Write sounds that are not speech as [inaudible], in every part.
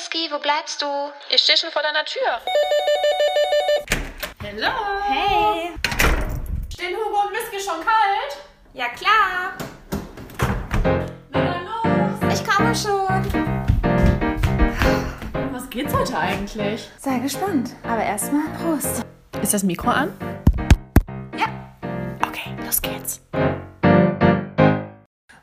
Whisky, wo bleibst du? Ich stehe schon vor deiner Tür. Hallo. Hey. Stehen Hugo und Whisky schon kalt? Ja, klar. Na dann los. Ich komme schon. Was geht's heute eigentlich? Sei gespannt. Aber erstmal Prost. Ist das Mikro an? Ja. Okay, los geht's.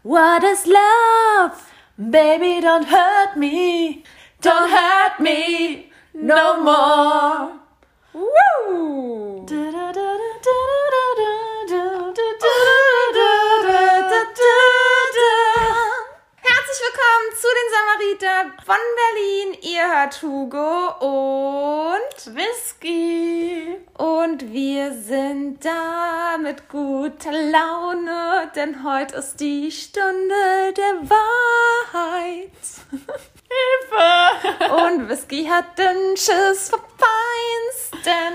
What is love? Baby, don't hurt me. Don't hurt me no more. Woo. Herzlich willkommen zu den Samariter von Berlin. Ihr hört Hugo und Whisky. und wir sind da mit guter Laune, denn heute ist die Stunde der Wahrheit. [laughs] Hilfe. Und Whisky hat den Schiss vom Feinsten.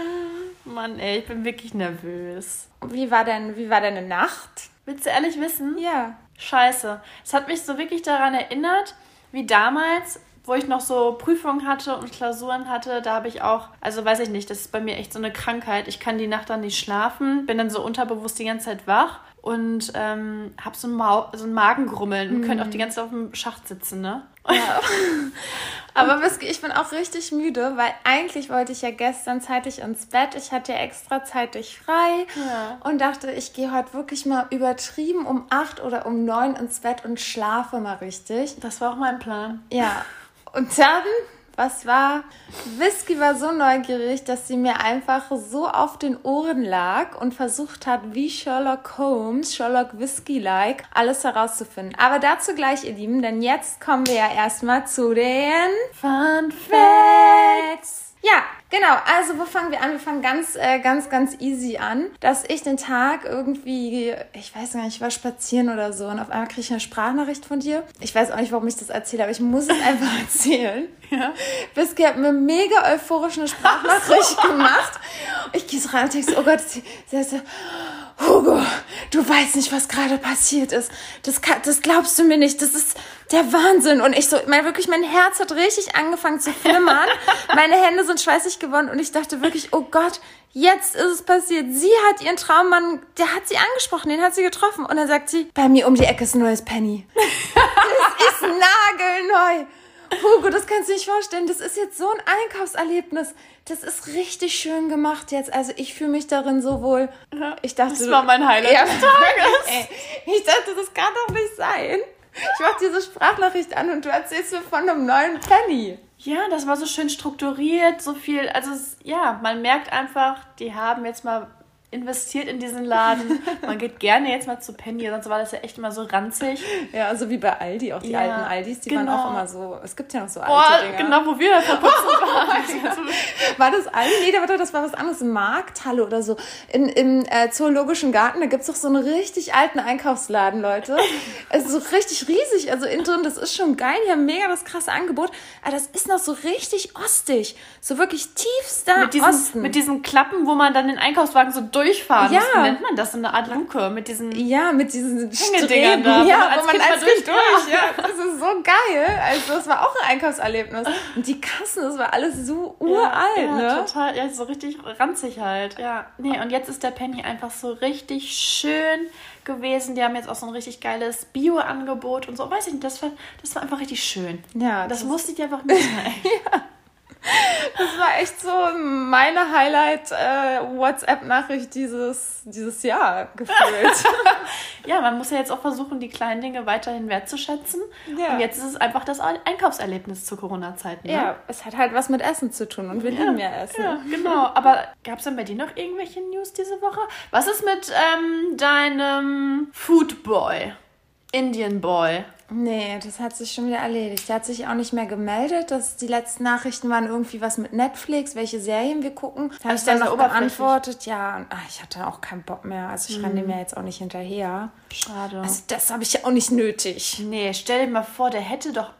Mann, ey, ich bin wirklich nervös. Wie war denn, wie war deine Nacht? Willst du ehrlich wissen? Ja. Scheiße. Es hat mich so wirklich daran erinnert, wie damals, wo ich noch so Prüfungen hatte und Klausuren hatte, da habe ich auch, also weiß ich nicht, das ist bei mir echt so eine Krankheit. Ich kann die Nacht dann nicht schlafen, bin dann so unterbewusst die ganze Zeit wach und ähm, habe so so ein Magengrummeln und könnte auch die ganze Zeit auf dem Schacht sitzen, ne? [laughs] Aber Whisky, ich bin auch richtig müde, weil eigentlich wollte ich ja gestern zeitig ins Bett. Ich hatte ja extra zeitig frei Ja. und dachte, ich gehe heute wirklich mal übertrieben um acht oder um neun ins Bett und schlafe mal richtig. Das war auch mein Plan. Ja. Und dann, was war? Whisky war so neugierig, dass sie mir einfach so auf den Ohren lag und versucht hat, wie Sherlock Holmes, Sherlock Whisky-like, alles herauszufinden. Aber dazu gleich, ihr Lieben, denn jetzt kommen wir ja erstmal zu den Fun Facts. Ja, genau. Also, wo fangen wir an? Wir fangen ganz, äh, ganz, ganz easy an, dass ich den Tag irgendwie, ich weiß gar nicht, ich war spazieren oder so und auf einmal kriege ich eine Sprachnachricht von dir. Ich weiß auch nicht, warum ich das erzähle, aber ich muss es einfach [laughs] erzählen. Ja. Whisky hat mir mega euphorisch eine Sprachnachricht gemacht. Ich gehe so rein und denke so, oh Gott, sie, sie so, Hugo, du weißt nicht, was gerade passiert ist. Das, kann, das glaubst du mir nicht. Das ist der Wahnsinn. Und ich so, mein, wirklich, mein Herz hat richtig angefangen zu flimmern. [laughs] Meine Hände sind schweißig geworden und ich dachte wirklich, oh Gott, jetzt ist es passiert. Sie hat ihren Traummann, der hat sie angesprochen, den hat sie getroffen. Und dann sagt sie, bei mir um die Ecke ist ein neues Penny. [laughs] Das ist nagelneu. Hugo, das kannst du nicht vorstellen. Das ist jetzt so ein Einkaufserlebnis. Das ist richtig schön gemacht jetzt. Also ich fühle mich darin so wohl. Ich dachte, Das war mein Highlight Ja, des [laughs] Tages. Ey, ich dachte, das kann doch nicht sein. Ich mach diese Sprachnachricht an und du erzählst mir von einem neuen Penny. Ja, das war so schön strukturiert, so viel. Also, es, ja, man merkt einfach, die haben jetzt mal investiert in diesen Laden. [laughs] Man geht gerne jetzt mal zu Penny, sonst war das ja echt immer so ranzig. Ja, so wie bei Aldi, auch die Ja, alten Aldis, die waren genau. auch immer so. Es gibt ja noch so alte Boah, Dinger. genau, wo wir da vor kurzem [laughs] waren. War das Aldi? Nee, aber das war was anderes. Markthalle oder so. In, Im äh, Zoologischen Garten, da gibt's doch so einen richtig alten Einkaufsladen, Leute. [laughs] Also so richtig riesig. Also innen drin, das ist schon geil. Haben mega das krasse Angebot. Aber das ist noch so richtig ostig. So wirklich tiefster mit, diesen, Osten. mit diesen Klappen, wo man dann den Einkaufswagen so durchfahren Ja. Wie nennt man das? So eine Art Luke mit diesen... ja, mit diesen Streben, da, wo ja, man als wo man als Kind durch durch, [laughs] ja, das ist so geil. Also das war auch ein Einkaufserlebnis. Und die Kassen, das war alles so uralt, ja, ne? total, ja, so richtig ranzig halt. Ja, nee, und jetzt ist der Penny einfach so richtig schön gewesen. Die haben jetzt auch so ein richtig geiles Bio-Angebot und so. Weiß ich nicht, das war, das war einfach richtig schön. Ja, Das das, musste ich einfach mitnehmen. [laughs] das war echt so meine Highlight-WhatsApp-Nachricht dieses, dieses Jahr gefühlt. [laughs] ja, man muss ja jetzt auch versuchen, die kleinen Dinge weiterhin wertzuschätzen. Ja. Und jetzt ist es einfach das Einkaufserlebnis zur Corona-Zeit. Ne? ja, es hat halt was mit Essen zu tun und wir lieben ja Essen. Ja, genau. Aber gab es denn bei dir noch irgendwelche News diese Woche? Was ist mit ähm, deinem Foodboy? Indian Boy. Nee, das hat sich schon wieder erledigt. Der hat sich auch nicht mehr gemeldet. Das, die letzten Nachrichten waren irgendwie was mit Netflix, welche Serien wir gucken. Da habe ich dann noch beantwortet. Ja, und ach, ich hatte auch keinen Bock mehr. Also ich renne dem ja jetzt auch nicht hinterher. Schade. Also das habe ich ja auch nicht nötig. Nee, stell dir mal vor, der hätte doch.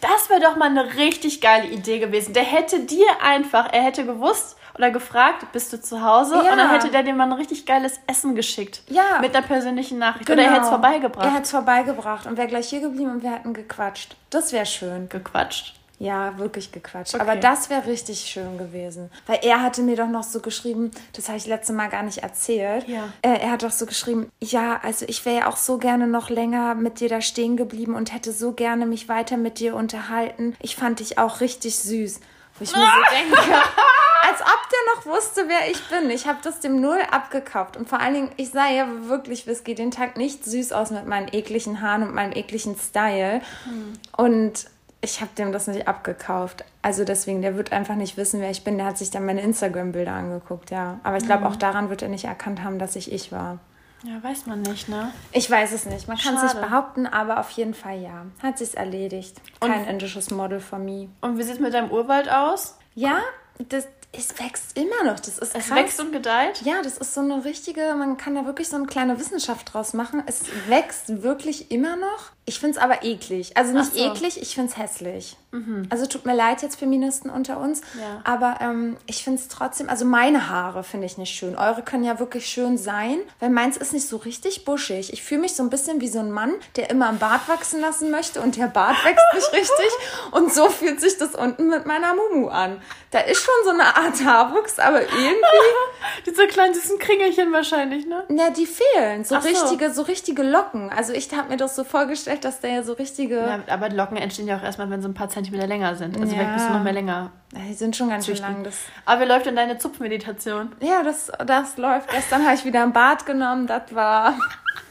Das wäre doch mal eine richtig geile Idee gewesen. Der hätte dir einfach, er hätte gewusst oder gefragt, bist du zu Hause? Ja. Und dann hätte der mal ein richtig geiles Essen geschickt. Ja. Mit einer persönlichen Nachricht. Oder er hätte es vorbeigebracht. Genau. Er hätte es vorbeigebracht und wäre gleich hier geblieben und wir hätten gequatscht. Das wäre schön. gequatscht. Ja, wirklich gequatscht. Okay. Aber das wäre richtig schön gewesen. Weil er hatte mir doch noch so geschrieben, das habe ich letzte Mal gar nicht erzählt. Ja. Äh, er hat doch so geschrieben, ja, also ich wäre ja auch so gerne noch länger mit dir da stehen geblieben und hätte so gerne mich weiter mit dir unterhalten. Ich fand dich auch richtig süß. Wo ich mir so [laughs] denke, als ob der noch wusste, wer ich bin. Ich habe das dem null abgekauft. Und vor allen Dingen, ich sah ja wirklich Whisky den Tag nicht süß aus mit meinen ekligen Haaren und meinem ekligen Style. Hm. Und ich habe dem das nicht abgekauft. Also deswegen, der wird einfach nicht wissen, wer ich bin. Der hat sich dann meine Instagram-Bilder angeguckt, ja. Aber ich glaube, mhm. auch daran wird er nicht erkannt haben, dass ich ich war. Ja, weiß man nicht, ne? Ich weiß es nicht. Man kann es nicht behaupten, aber auf jeden Fall ja. Hat sich's erledigt. Kein Und, indisches Model von mir. Und wie sieht es mit deinem Urwald aus? Ja, das, es wächst immer noch. Das ist es wächst und gedeiht? Ja, das ist so eine richtige, man kann da wirklich so eine kleine Wissenschaft draus machen. Es wächst wirklich immer noch. Ich finde es aber eklig. Also nicht so. eklig, ich finde es hässlich. Mhm. Also tut mir leid jetzt Feministen unter uns, ja. aber ähm, ich finde es trotzdem, also meine Haare finde ich nicht schön. Eure können ja wirklich schön sein, weil meins ist nicht so richtig buschig. Ich fühle mich so ein bisschen wie so ein Mann, der immer ein Bart wachsen lassen möchte und der Bart wächst nicht richtig. [laughs] Und so fühlt sich das unten mit meiner Mumu an. Da ist schon so eine Art Haarwuchs, aber irgendwie... [laughs] Diese kleinen süßen Kringelchen wahrscheinlich, ne? Na, die fehlen. So, so. richtige, so richtige Locken. Also ich habe mir das so vorgestellt, dass der ja so richtige... Ja, aber Locken entstehen ja auch erstmal, wenn so ein paar Zentimeter länger sind. Also ja. vielleicht bist du noch mehr länger. Die sind schon ganz schön lang. Das Aber wie läuft denn deine Zupfmeditation? Ja, das, das läuft. Gestern habe ich wieder ein Bad genommen. Das war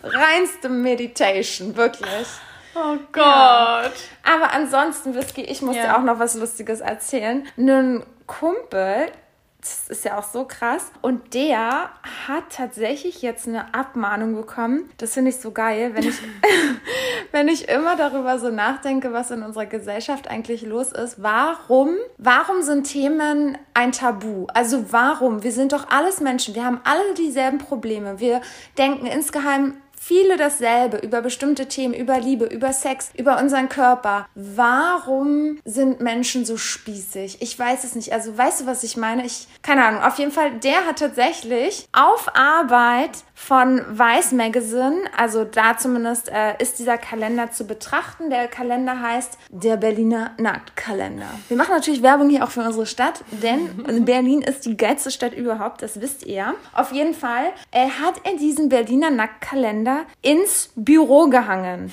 reinste Meditation, wirklich. Oh Gott. Ja. Aber ansonsten, Whisky, ich muss ja. dir auch noch was Lustiges erzählen. Ein Kumpel, das ist ja auch so krass. Und der hat tatsächlich jetzt eine Abmahnung bekommen. Das finde ich so geil, wenn ich, [laughs] wenn ich immer darüber so nachdenke, was in unserer Gesellschaft eigentlich los ist. Warum, warum sind Themen ein Tabu? Also warum? Wir sind doch alles Menschen. Wir haben alle dieselben Probleme. Wir denken insgeheim viele dasselbe über bestimmte Themen, über Liebe, über Sex, über unseren Körper. Warum sind Menschen so spießig? Ich weiß es nicht. Also weißt du, was ich meine? Ich, keine Ahnung. Auf jeden Fall, der hat tatsächlich auf Arbeit von Vice Magazine, also da zumindest äh, ist dieser Kalender zu betrachten. Der Kalender heißt der Berliner Nacktkalender. Wir machen natürlich Werbung hier auch für unsere Stadt, denn [laughs] Berlin ist die geilste Stadt überhaupt, das wisst ihr. Auf jeden Fall, er hat in diesem Berliner Nacktkalender ins Büro gehangen.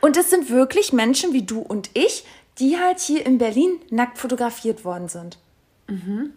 Und es sind wirklich Menschen wie du und ich, die halt hier in Berlin nackt fotografiert worden sind. Mhm.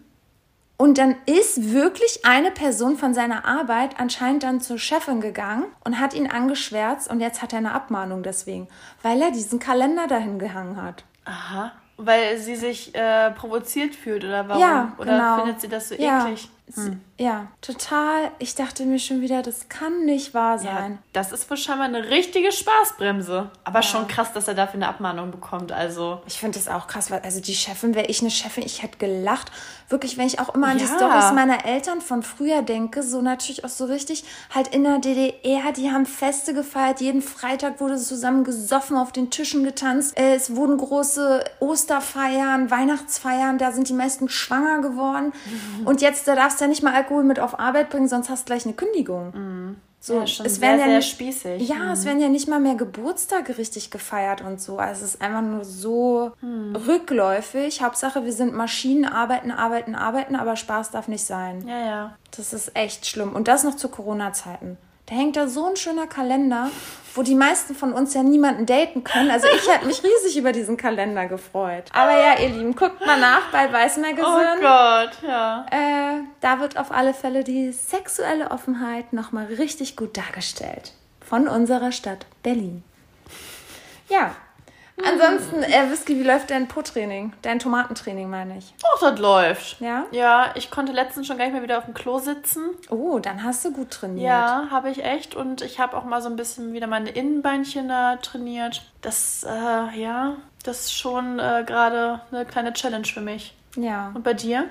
Und dann ist wirklich eine Person von seiner Arbeit anscheinend dann zur Chefin gegangen und hat ihn angeschwärzt und jetzt hat er eine Abmahnung deswegen, weil er diesen Kalender dahin gehangen hat. Aha. Weil sie sich äh, provoziert fühlt oder warum? Ja, oder genau. findet sie das so ja. eklig? Hm. Ja, total. Ich dachte mir schon wieder, das kann nicht wahr sein. Ja, das ist wohl scheinbar eine richtige Spaßbremse. Aber ja. schon krass, dass er dafür eine Abmahnung bekommt. Also. Ich finde das auch krass, weil also die Chefin, wäre ich eine Chefin, ich hätte gelacht. Wirklich, wenn ich auch immer an ja. die Storys meiner Eltern von früher denke, so natürlich auch so richtig, halt in der DDR, die haben Feste gefeiert, jeden Freitag wurde zusammen gesoffen, auf den Tischen getanzt. Äh, es wurden große Osterfeiern, Weihnachtsfeiern, da sind die meisten schwanger geworden. Mhm. [laughs] Und jetzt, da darfst darfst ja nicht mal Alkohol mit auf Arbeit bringen, sonst hast du gleich eine Kündigung. Mhm. So, ja, schon es sehr, ja sehr nicht, spießig. Ja, mhm. es werden ja nicht mal mehr Geburtstage richtig gefeiert und so. Also es ist einfach nur so mhm. rückläufig. Hauptsache, wir sind Maschinen, arbeiten, arbeiten, arbeiten, aber Spaß darf nicht sein. Ja, ja. Das ist echt schlimm. Und das noch zu Corona-Zeiten. Da hängt da so ein schöner Kalender, wo die meisten von uns ja niemanden daten können. Also ich hätte mich riesig über diesen Kalender gefreut. Aber ja, ihr Lieben, guckt mal nach bei Weiß Magazine. Oh Gott, ja. Äh, da wird auf alle Fälle die sexuelle Offenheit nochmal richtig gut dargestellt. Von unserer Stadt Berlin. Ja, Ansonsten, äh, Whisky, wie läuft dein Po-Training? Dein Tomatentraining, meine ich. Ach, das läuft. Ja? Ja, ich konnte letztens schon gar nicht mehr wieder auf dem Klo sitzen. Oh, dann hast du gut trainiert. Ja, habe ich echt. Und ich habe auch mal so ein bisschen wieder meine Innenbeinchen da trainiert. Das, äh, ja, das ist schon äh, gerade eine kleine Challenge für mich. Ja. Und bei dir?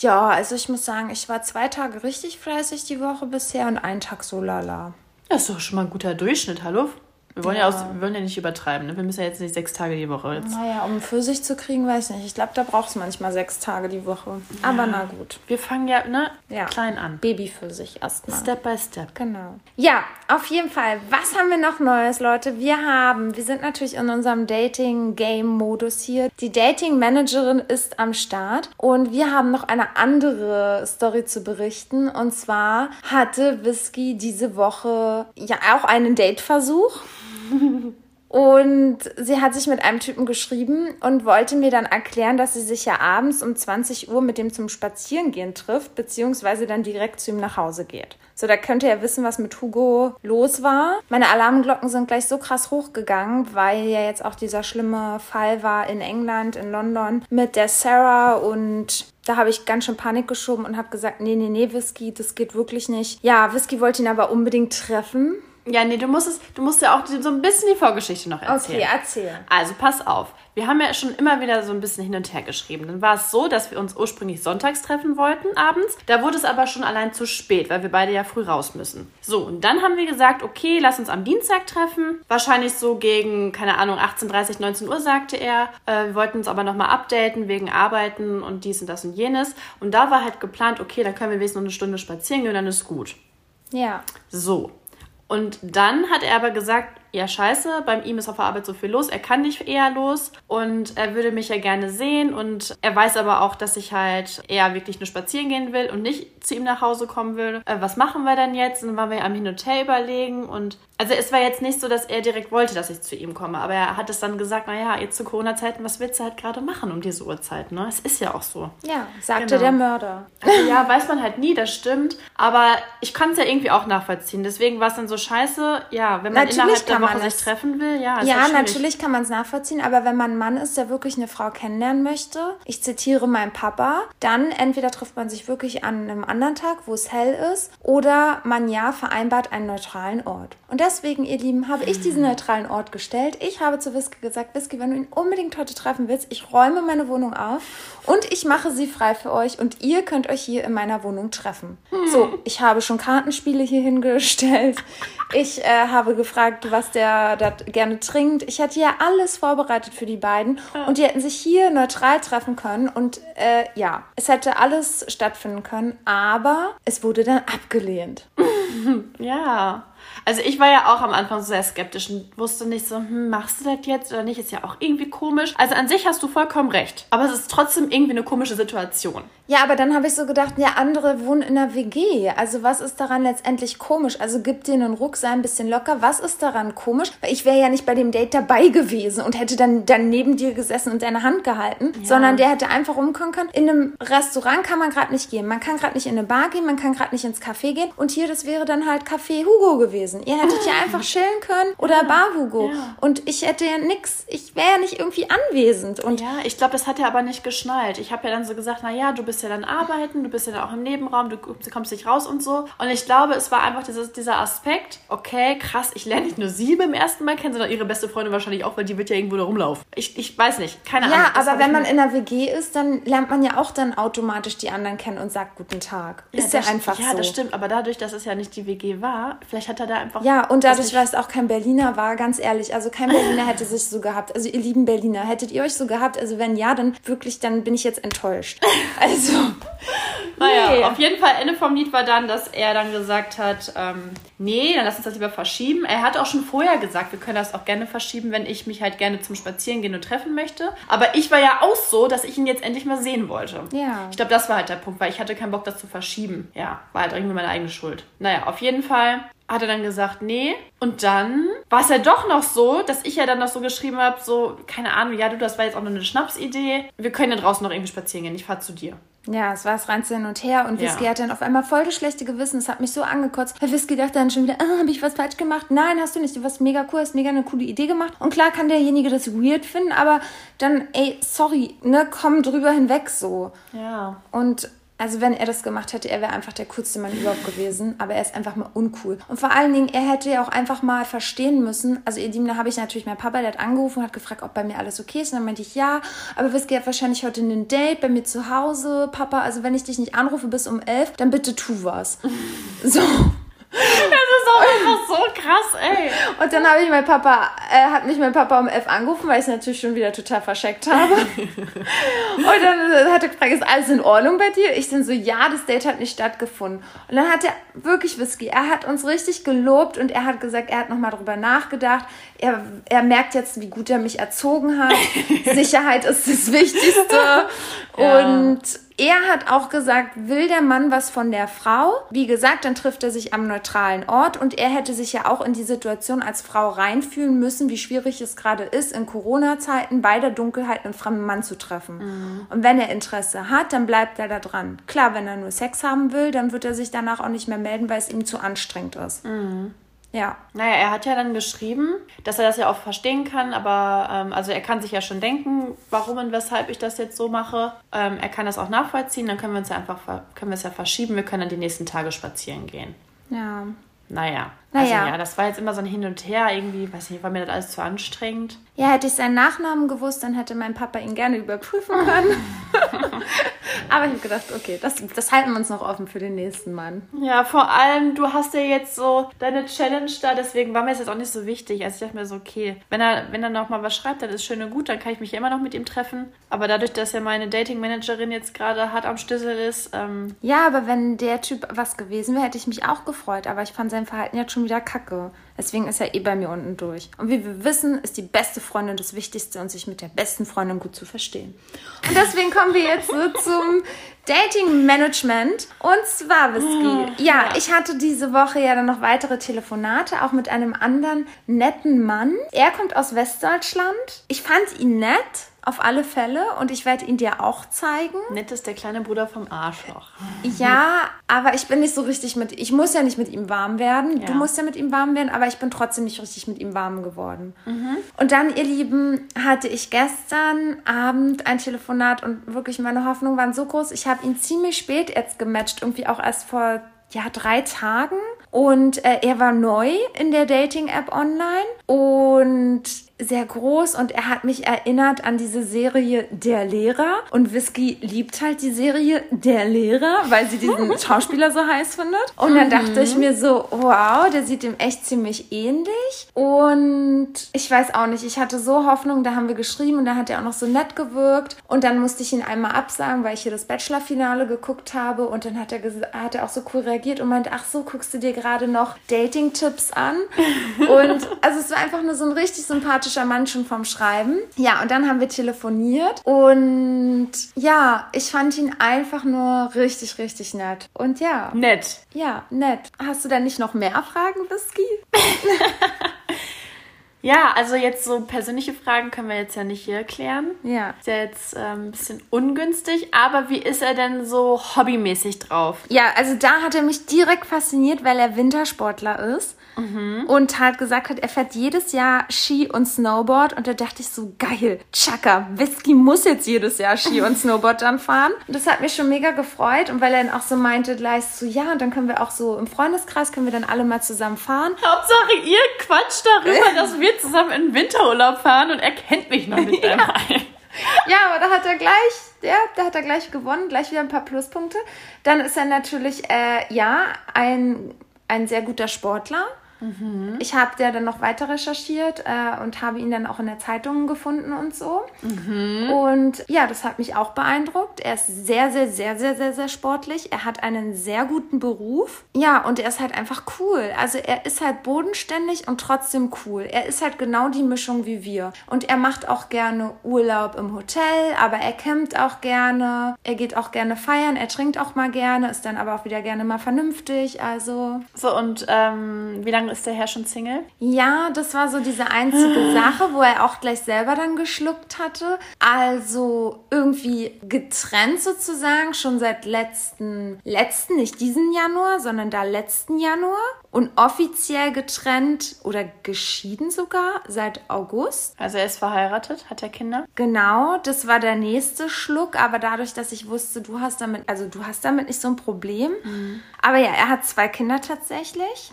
Ja, also ich muss sagen, ich war zwei Tage richtig fleißig die Woche bisher und einen Tag so lala. Das ist doch schon mal ein guter Durchschnitt, hallo? Wir wollen ja, auch, wir wollen ja nicht übertreiben. Ne? Wir müssen ja jetzt nicht sechs Tage die Woche jetzt. Naja, um Pfirsich zu kriegen, weiß ich nicht. Ich glaube, da braucht es manchmal sechs Tage die Woche. Aber na gut. Wir fangen ja, ne, Ja. klein an. Babypfirsich erstmal. Step by step. Genau. Ja, auf jeden Fall. Was haben wir noch Neues, Leute? Wir haben, wir sind natürlich in unserem Dating-Game-Modus hier. Die Dating-Managerin ist am Start und wir haben noch eine andere Story zu berichten. Und zwar hatte Whisky diese Woche ja auch einen Dateversuch. Und sie hat sich mit einem Typen geschrieben und wollte mir dann erklären, dass sie sich ja abends um 20 Uhr mit dem zum Spazierengehen trifft, beziehungsweise dann direkt zu ihm nach Hause geht. So, da könnt ihr ja wissen, was mit Hugo los war. Meine Alarmglocken sind gleich so krass hochgegangen, weil ja jetzt auch dieser schlimme Fall war in England, in London mit der Sarah und da habe ich ganz schön Panik geschoben und habe gesagt, nee, nee, nee, Whisky, das geht wirklich nicht. Ja, Whisky wollte ihn aber unbedingt treffen. Ja, nee, du musst es, du musst ja auch so ein bisschen die Vorgeschichte noch erzählen. Okay, erzähl. Also pass auf. Wir haben ja schon immer wieder so ein bisschen hin und her geschrieben. Dann war es so, dass wir uns ursprünglich sonntags treffen wollten, abends. Da wurde es aber schon allein zu spät, weil wir beide ja früh raus müssen. So, und dann haben wir gesagt, okay, lass uns am Dienstag treffen. Wahrscheinlich so gegen, keine Ahnung, 18.30, 19 Uhr, sagte er. Äh, wir wollten uns aber nochmal updaten wegen Arbeiten und dies und das und jenes. Und da war halt geplant, okay, dann können wir wenigstens noch eine Stunde spazieren gehen und dann ist gut. Ja. So. Und dann hat er aber gesagt, ja scheiße, bei ihm ist auf der Arbeit so viel los, er kann nicht eher los und er würde mich ja gerne sehen und er weiß aber auch, dass ich halt eher wirklich nur spazieren gehen will und nicht zu ihm nach Hause kommen will. Äh, was machen wir denn jetzt? Und dann waren wir am Hin und Her überlegen und also es war jetzt nicht so, dass er direkt wollte, dass ich zu ihm komme, aber er hat es dann gesagt, naja, jetzt zu Corona-Zeiten, was willst du halt gerade machen um diese Uhrzeit, ne? Es ist ja auch so. Ja, sagte Genau. der Mörder. Also ja, weiß man halt nie, das stimmt. Aber ich kann es ja irgendwie auch nachvollziehen. Deswegen war es dann so scheiße, ja, wenn man Natürlich innerhalb der man Woche sich treffen will, ja. Ja, natürlich kann man es nachvollziehen, aber wenn man ein Mann ist, der wirklich eine Frau kennenlernen möchte, ich zitiere meinen Papa, dann entweder trifft man sich wirklich an einem anderen Tag, wo es hell ist, oder man ja vereinbart einen neutralen Ort. Und deswegen, ihr Lieben, habe ich diesen neutralen Ort gestellt. Ich habe zu Whisky gesagt, Whisky, wenn du ihn unbedingt heute treffen willst, ich räume meine Wohnung auf und ich mache sie frei für euch und ihr könnt euch hier in meiner Wohnung treffen. So, ich habe schon Kartenspiele hier hingestellt. Ich äh, habe gefragt, was der da gerne trinkt. Ich hatte ja alles vorbereitet für die beiden und die hätten sich hier neutral treffen können und äh, ja, es hätte alles stattfinden können, aber es wurde dann abgelehnt. [laughs] Ja. Also ich war ja auch am Anfang sehr skeptisch und wusste nicht so, hm, machst du das jetzt oder nicht? Ist ja auch irgendwie komisch. Also an sich hast du vollkommen recht. Aber es ist trotzdem irgendwie eine komische Situation. Ja, aber dann habe ich so gedacht, ja, andere wohnen in einer WG. Also was ist daran letztendlich komisch? Also gib dir einen Ruck, sei ein bisschen locker. Was ist daran komisch? Weil ich wäre ja nicht bei dem Date dabei gewesen und hätte dann, dann neben dir gesessen und deine Hand gehalten, sondern der hätte einfach rumkommen können. In einem Restaurant kann man gerade nicht gehen. Man kann gerade nicht in eine Bar gehen, man kann gerade nicht ins Café gehen. Und hier, das wäre dann halt Café Hugo gewesen. Ihr hättet ja einfach chillen können oder Bar Hugo. ja. Und ich hätte ja nix, ich wäre ja nicht irgendwie anwesend. Und Ja, ich glaube, das hat er aber nicht geschnallt. Ich habe ja dann so gesagt, na ja, du bist ja dann arbeiten, du bist ja dann auch im Nebenraum, du kommst nicht raus und so. Und ich glaube, es war einfach dieses, dieser Aspekt, okay, krass, ich lerne nicht nur sie beim ersten Mal kennen, sondern ihre beste Freundin wahrscheinlich auch, weil die wird ja irgendwo da rumlaufen. Ich, ich weiß nicht, keine Ahnung. Ja, aber wenn man in einer WG ist, dann lernt man ja auch dann automatisch die anderen kennen und sagt guten Tag. ist ja einfach Ja, so. das stimmt, aber dadurch, dass es ja nicht die WG war, vielleicht hat er da einfach... Ja, und dadurch, weil es auch kein Berliner war, ganz ehrlich, also kein [laughs] Berliner hätte sich so gehabt. Also ihr lieben Berliner, hättet ihr euch so gehabt? Also wenn ja, dann wirklich, dann bin ich jetzt enttäuscht. [laughs] Also, Naja, Nee. auf jeden Fall, Ende vom Lied war dann, dass er dann gesagt hat, ähm, nee, dann lass uns das lieber verschieben. Er hat auch schon vorher gesagt, wir können das auch gerne verschieben, wenn ich mich halt gerne zum Spazierengehen und treffen möchte. Aber ich war ja auch so, dass ich ihn jetzt endlich mal sehen wollte. Ja. Ich glaube, das war halt der Punkt, weil ich hatte keinen Bock, das zu verschieben. Ja, war halt irgendwie meine eigene Schuld. Naja, auf jeden Fall hat er dann gesagt, nee. Und dann war es ja doch noch so, dass ich ja dann noch so geschrieben habe, so, keine Ahnung, ja, du, das war jetzt auch nur eine Schnapsidee. Wir können ja draußen noch irgendwie spazieren gehen. Ich fahr zu dir. ja, es war das reinste hin und her und Whisky Ja. hat dann auf einmal voll das schlechte Gewissen. Es hat mich so angekotzt. Weil Whisky dachte dann schon wieder, ah, habe ich was falsch gemacht? Nein, hast du nicht. Du warst mega cool, hast mega eine coole Idee gemacht. Und klar kann derjenige das weird finden, aber dann, ey, sorry, ne, komm drüber hinweg so. Ja. Und also wenn er das gemacht hätte, er wäre einfach der coolste Mann überhaupt gewesen. Aber er ist einfach mal uncool. Und vor allen Dingen, er hätte ja auch einfach mal verstehen müssen. Also ihr Lieben, da habe ich natürlich meinen Papa, der hat angerufen und hat gefragt, ob bei mir alles okay ist. Und dann meinte ich, ja. Aber Whisky hat wahrscheinlich heute ein Date bei mir zu Hause. Papa, also wenn ich dich nicht anrufe bis um elf, dann bitte tu was. [laughs] So. Das ist auch einfach so krass, ey. Und dann habe ich mein Papa, äh, hat mich mein Papa um elf angerufen, weil ich es natürlich schon wieder total verscheckt habe. [laughs] und dann äh, hat er gefragt, ist alles in Ordnung bei dir? Ich dann so, ja, das Date hat nicht stattgefunden. Und dann hat er wirklich Whisky, er hat uns richtig gelobt und er hat gesagt, er hat nochmal drüber nachgedacht. Er, er merkt jetzt, wie gut er mich erzogen hat. [laughs] Sicherheit ist das Wichtigste. Ja. Und er hat auch gesagt, will der Mann was von der Frau? Wie gesagt, dann trifft er sich am neutralen Ort und er hätte sich ja auch in die Situation als Frau reinfühlen müssen, wie schwierig es gerade ist, in Corona-Zeiten bei der Dunkelheit einen fremden Mann zu treffen. Und wenn er Interesse hat, dann bleibt er da dran. Klar, wenn er nur Sex haben will, dann wird er sich danach auch nicht mehr melden, weil es ihm zu anstrengend ist. Ja. Naja, er hat ja dann geschrieben, dass er das ja auch verstehen kann, aber ähm, also er kann sich ja schon denken, warum und weshalb ich das jetzt so mache. Ähm, er kann das auch nachvollziehen, dann können wir uns ja einfach können wir es ja verschieben, wir können dann die nächsten Tage spazieren gehen. Ja. Naja. Naja. Also ja, das war jetzt immer so ein Hin und Her irgendwie, weiß nicht, war mir das alles zu anstrengend. Ja, hätte ich seinen Nachnamen gewusst, dann hätte mein Papa ihn gerne überprüfen können. [laughs] Aber ich habe gedacht, okay, das, das halten wir uns noch offen für den nächsten Mann. Ja, vor allem, du hast ja jetzt so deine Challenge da, deswegen war mir das jetzt auch nicht so wichtig. Also ich dachte mir so, okay, wenn er, wenn er noch mal was schreibt, dann ist schön und gut, dann kann ich mich ja immer noch mit ihm treffen. Aber dadurch, dass ja meine Dating-Managerin jetzt gerade hart am Schlüssel ist, ähm, Ja, aber wenn der Typ was gewesen wäre, hätte ich mich auch gefreut. Aber ich fand sein Verhalten jetzt schon wieder kacke. Deswegen ist er eh bei mir unten durch. Und wie wir wissen, ist die beste Freundin das Wichtigste und sich mit der besten Freundin gut zu verstehen. Und deswegen kommen wir jetzt so zum Dating-Management. Und zwar, Whisky. Ja, ich hatte diese Woche ja dann noch weitere Telefonate, auch mit einem anderen netten Mann. Er kommt aus Westdeutschland. Ich fand ihn nett. Auf alle Fälle. Und ich werde ihn dir auch zeigen. nett ist der kleine Bruder vom Arschloch. Ja, aber ich bin nicht so richtig mit. Ich muss ja nicht mit ihm warm werden. Ja. Du musst ja mit ihm warm werden, aber ich bin trotzdem nicht richtig mit ihm warm geworden. Und dann, ihr Lieben, hatte ich gestern Abend ein Telefonat und wirklich meine Hoffnungen waren so groß. Ich habe ihn ziemlich spät jetzt gematcht, irgendwie auch erst vor ja, drei Tagen. Und äh, er war neu in der Dating-App online und sehr groß und er hat mich erinnert an diese Serie Der Lehrer. Und Whisky liebt halt die Serie Der Lehrer, weil sie diesen [laughs] Schauspieler so heiß findet. Und dann dachte ich mir so, wow, der sieht ihm echt ziemlich ähnlich. Und ich weiß auch nicht, ich hatte so Hoffnung, da haben wir geschrieben und da hat er auch noch so nett gewirkt. Und dann musste ich ihn einmal absagen, weil ich hier das Bachelor-Finale geguckt habe. Und dann hat er, hat er auch so cool reagiert und meinte, ach so, guckst du dir gerade noch Dating-Tipps an? Und [laughs] also es war einfach nur so ein richtig sympathischer Mann schon vom Schreiben. Ja, und dann haben wir telefoniert und ja, ich fand ihn einfach nur richtig, richtig nett. Und ja, Nett. ja, nett. Hast du denn nicht noch mehr Fragen, Whisky? [laughs] Ja, also jetzt so persönliche Fragen können wir jetzt ja nicht hier klären. Ja. Ist ja jetzt ähm, ein bisschen ungünstig, aber wie ist er denn so hobbymäßig drauf? Ja, also da hat er mich direkt fasziniert, weil er Wintersportler ist und halt gesagt hat, er fährt jedes Jahr Ski und Snowboard und da dachte ich so, geil, Chaka, Whisky muss jetzt jedes Jahr Ski und [laughs] Snowboard dann fahren. Und das hat mich schon mega gefreut und weil er dann auch so meinte gleich so, ja, und dann können wir auch so im Freundeskreis, können wir dann alle mal zusammen fahren. Hauptsache, ihr quatscht darüber, [laughs] dass wir zusammen in Winterurlaub fahren und er kennt mich noch nicht [laughs] einmal. Ja, aber da hat er gleich, ja, da hat er gleich gewonnen, gleich wieder ein paar Pluspunkte. Dann ist er natürlich, äh, ja, ein, ein sehr guter Sportler. Ich habe der dann noch weiter recherchiert äh, und habe ihn dann auch in der Zeitung gefunden und so. Und ja, das hat mich auch beeindruckt. Er ist sehr, sehr, sehr, sehr, sehr, sehr sportlich. Er hat einen sehr guten Beruf. Ja, und er ist halt einfach cool. Also er ist halt bodenständig und trotzdem cool. Er ist halt genau die Mischung wie wir. Und er macht auch gerne Urlaub im Hotel, aber er campt auch gerne. Er geht auch gerne feiern. Er trinkt auch mal gerne, ist dann aber auch wieder gerne mal vernünftig. Also So, und ähm, wie lange ist der Herr schon Single? ja, das war so diese einzige Sache, wo er auch gleich selber dann geschluckt hatte. Also irgendwie getrennt sozusagen, schon seit letzten, letzten, nicht diesen Januar, sondern da letzten Januar. Und offiziell getrennt oder geschieden sogar seit August. Also er ist verheiratet, hat er Kinder? Genau, das war der nächste Schluck, aber dadurch, dass ich wusste, du hast damit, also du hast damit nicht so ein Problem. Aber ja, er hat zwei Kinder tatsächlich.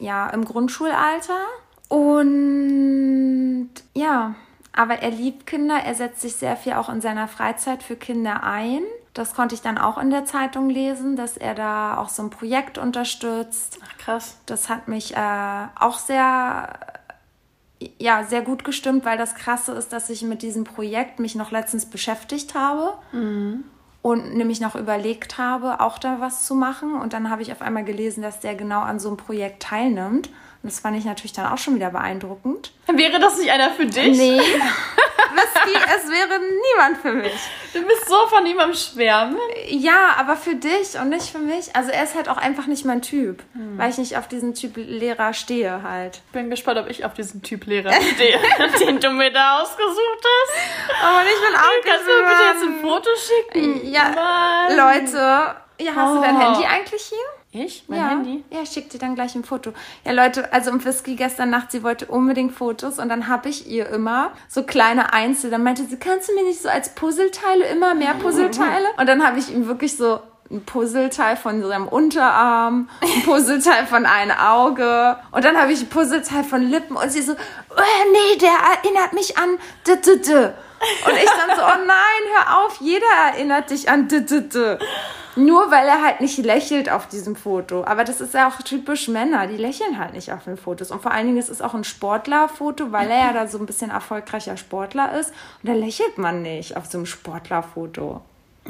Ja, im Grundschulalter. Und ja, aber er liebt Kinder, er setzt sich sehr viel auch in seiner Freizeit für Kinder ein. Das konnte ich dann auch in der Zeitung lesen, dass er da auch so ein Projekt unterstützt. Ach, krass. Das hat mich äh, auch sehr, ja, sehr gut gestimmt, weil das Krasse ist, dass ich mit diesem Projekt mich noch letztens beschäftigt habe und nämlich noch überlegt habe, auch da was zu machen. Und dann habe ich auf einmal gelesen, dass der genau an so einem Projekt teilnimmt. Und das fand ich natürlich dann auch schon wieder beeindruckend. Wäre das nicht einer für dich? Nee, [laughs] Whisky, es wäre niemand für mich. Du bist so von ihm am Schwärmen. Ja, aber für dich und nicht für mich. Also er ist halt auch einfach nicht mein Typ, weil ich nicht auf diesen Typ Lehrer stehe halt. Ich bin gespannt, ob ich auf diesen Typ Lehrer stehe, [laughs] den du mir da ausgesucht hast. Aber ich bin auch Kannst du mir bitte jetzt ein Foto schicken? Ja, Mann. Leute. Ja, hast du dein Oh. Handy eigentlich hier? Ich? Mein ja. Handy? Ja, ich schick dir dann gleich ein Foto. Ja, Leute, also um Whisky gestern Nacht, sie wollte unbedingt Fotos und dann habe ich ihr immer so kleine Einzel. Dann meinte sie, kannst du mir nicht so als Puzzleteile immer mehr Puzzleteile? Und dann habe ich ihm wirklich so ein Puzzleteil von seinem Unterarm, ein Puzzleteil von einem Auge und dann habe ich ein Puzzleteil von Lippen und sie so, oh, nee, der erinnert mich an d -d -d. Und ich dann so, oh nein, hör auf, jeder erinnert dich an d -d -d. Nur weil er halt nicht lächelt auf diesem Foto. Aber das ist ja auch typisch Männer, die lächeln halt nicht auf den Fotos. Und vor allen Dingen ist es auch ein Sportlerfoto, weil er ja da so ein bisschen erfolgreicher Sportler ist. Und da lächelt man nicht auf so einem Sportlerfoto.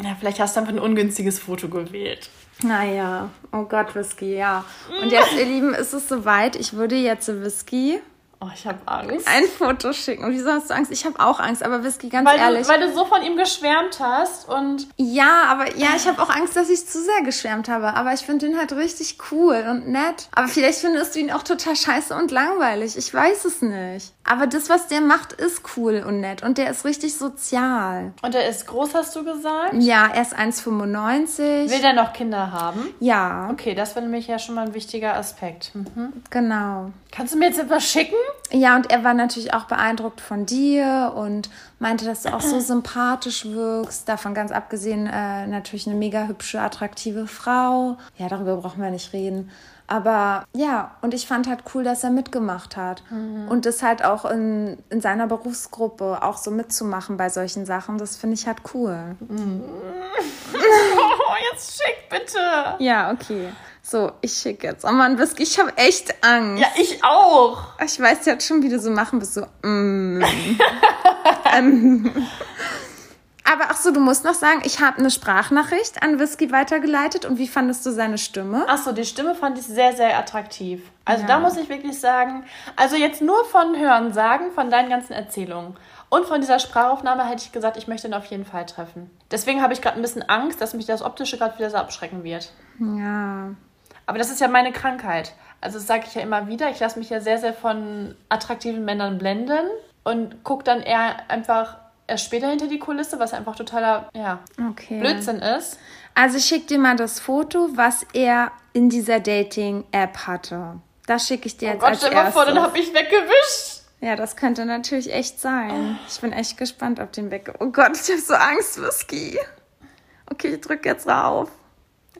Ja, vielleicht hast du einfach ein ungünstiges Foto gewählt. Naja, oh Gott, Whisky, ja. Und jetzt, ihr [laughs] Lieben, ist es soweit. Ich würde jetzt Whisky Oh, ich habe Angst. ein Foto schicken. Und wieso hast du Angst? Ich habe auch Angst, aber Whisky, ganz Weil ehrlich. du, weil du so von ihm geschwärmt hast und Ja, aber ja, ich habe auch Angst, dass ich zu sehr geschwärmt habe. Aber ich finde ihn halt richtig cool und nett. Aber vielleicht findest du ihn auch total scheiße und langweilig. Ich weiß es nicht. Aber das, was der macht, ist cool und nett. Und der ist richtig sozial. und er ist groß, hast du gesagt? Ja, er ist 1,95. Will der noch Kinder haben? Ja, Okay, das wäre nämlich ja schon mal ein wichtiger Aspekt. Hm. genau. Kannst du mir jetzt etwas schicken? Ja, und er war natürlich auch beeindruckt von dir und meinte, dass du auch so sympathisch wirkst. Davon ganz abgesehen, äh, natürlich eine mega hübsche, attraktive Frau. Ja, darüber brauchen wir nicht reden. Aber ja, und ich fand halt cool, dass er mitgemacht hat. Und das halt auch in, in seiner Berufsgruppe auch so mitzumachen bei solchen Sachen, das finde ich halt cool. Oh, [laughs] jetzt schick bitte. Ja, okay. So, ich schicke jetzt. Oh Mann, Whisky, ich habe echt Angst. Ja, ich auch. Ich weiß jetzt schon, wie du so machen bist. So, mm. [laughs] ähm. Aber ach so, du musst noch sagen, ich habe eine Sprachnachricht an Whisky weitergeleitet. Und wie fandest du seine Stimme? Achso, die Stimme fand ich sehr, sehr attraktiv. Also Ja. da muss ich wirklich sagen, also jetzt nur von Hören sagen, von deinen ganzen Erzählungen und von dieser Sprachaufnahme hätte ich gesagt, ich möchte ihn auf jeden Fall treffen. Deswegen habe ich gerade ein bisschen Angst, dass mich das Optische gerade wieder so abschrecken wird. Ja. Aber das ist ja meine Krankheit. Also das sage ich ja immer wieder. Ich lasse mich ja sehr, sehr von attraktiven Männern blenden und gucke dann eher einfach erst später hinter die Kulisse, was einfach totaler ja, Okay. Blödsinn ist. Also ich schicke dir mal das Foto, was er in dieser Dating-App hatte. Das schicke ich dir Oh jetzt Gott, als stell dir mal vor, dann erstes. habe ich weggewischt. Ja, das könnte natürlich echt sein. Ich bin echt gespannt auf den Weg. Oh Gott, ich habe so Angst, Whisky. Okay, ich drücke jetzt rauf.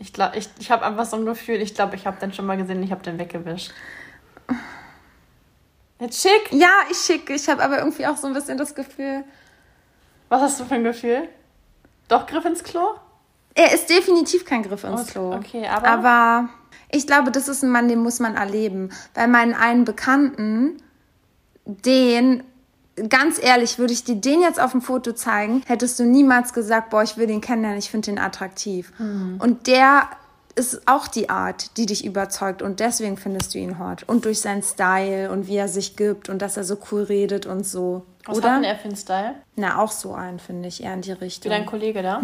Ich glaube, ich, ich habe einfach so ein Gefühl, ich glaube, ich habe den schon mal gesehen, ich habe den weggewischt. Jetzt schick. Ja, ich schicke. Ich habe aber irgendwie auch so ein bisschen das Gefühl, Was hast du für ein Gefühl? Doch Griff ins Klo? er ist definitiv kein Griff ins Okay, Klo. okay, aber- Aber ich glaube, das ist ein Mann, den muss man erleben. Bei meinen einen Bekannten, den, ganz ehrlich, würde ich dir den jetzt auf dem Foto zeigen, hättest du niemals gesagt, boah, ich will den kennenlernen, ich finde den attraktiv. Mhm. Und der ist auch die Art, die dich überzeugt und deswegen findest du ihn hot. Und durch seinen Style und wie er sich gibt und dass er so cool redet und so. Was Oder? hat denn er für einen Style? Na, auch so einen, finde ich, eher in die Wie Richtung. dein Kollege da?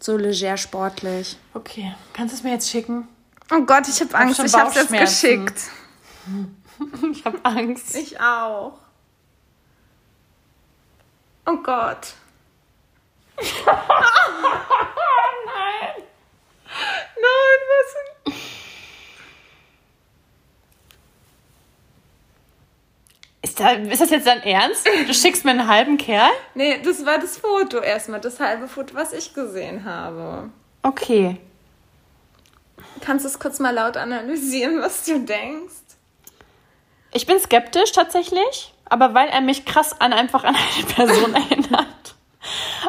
So leger sportlich. Okay, kannst du es mir jetzt schicken? Oh Gott, ich habe Angst. schon Ich habe jetzt Bauchschmerzen. geschickt. [laughs] Ich habe Angst. Ich auch. Oh Gott. [laughs] Nein. Nein, was? Ist, da, ist das jetzt dein Ernst? Du schickst mir einen halben Kerl? Nee, das war das Foto erstmal, das halbe Foto, was ich gesehen habe. Okay. Kannst du es kurz mal laut analysieren, was du denkst? Ich bin skeptisch tatsächlich, aber weil er mich krass an einfach an eine Person [laughs] erinnert.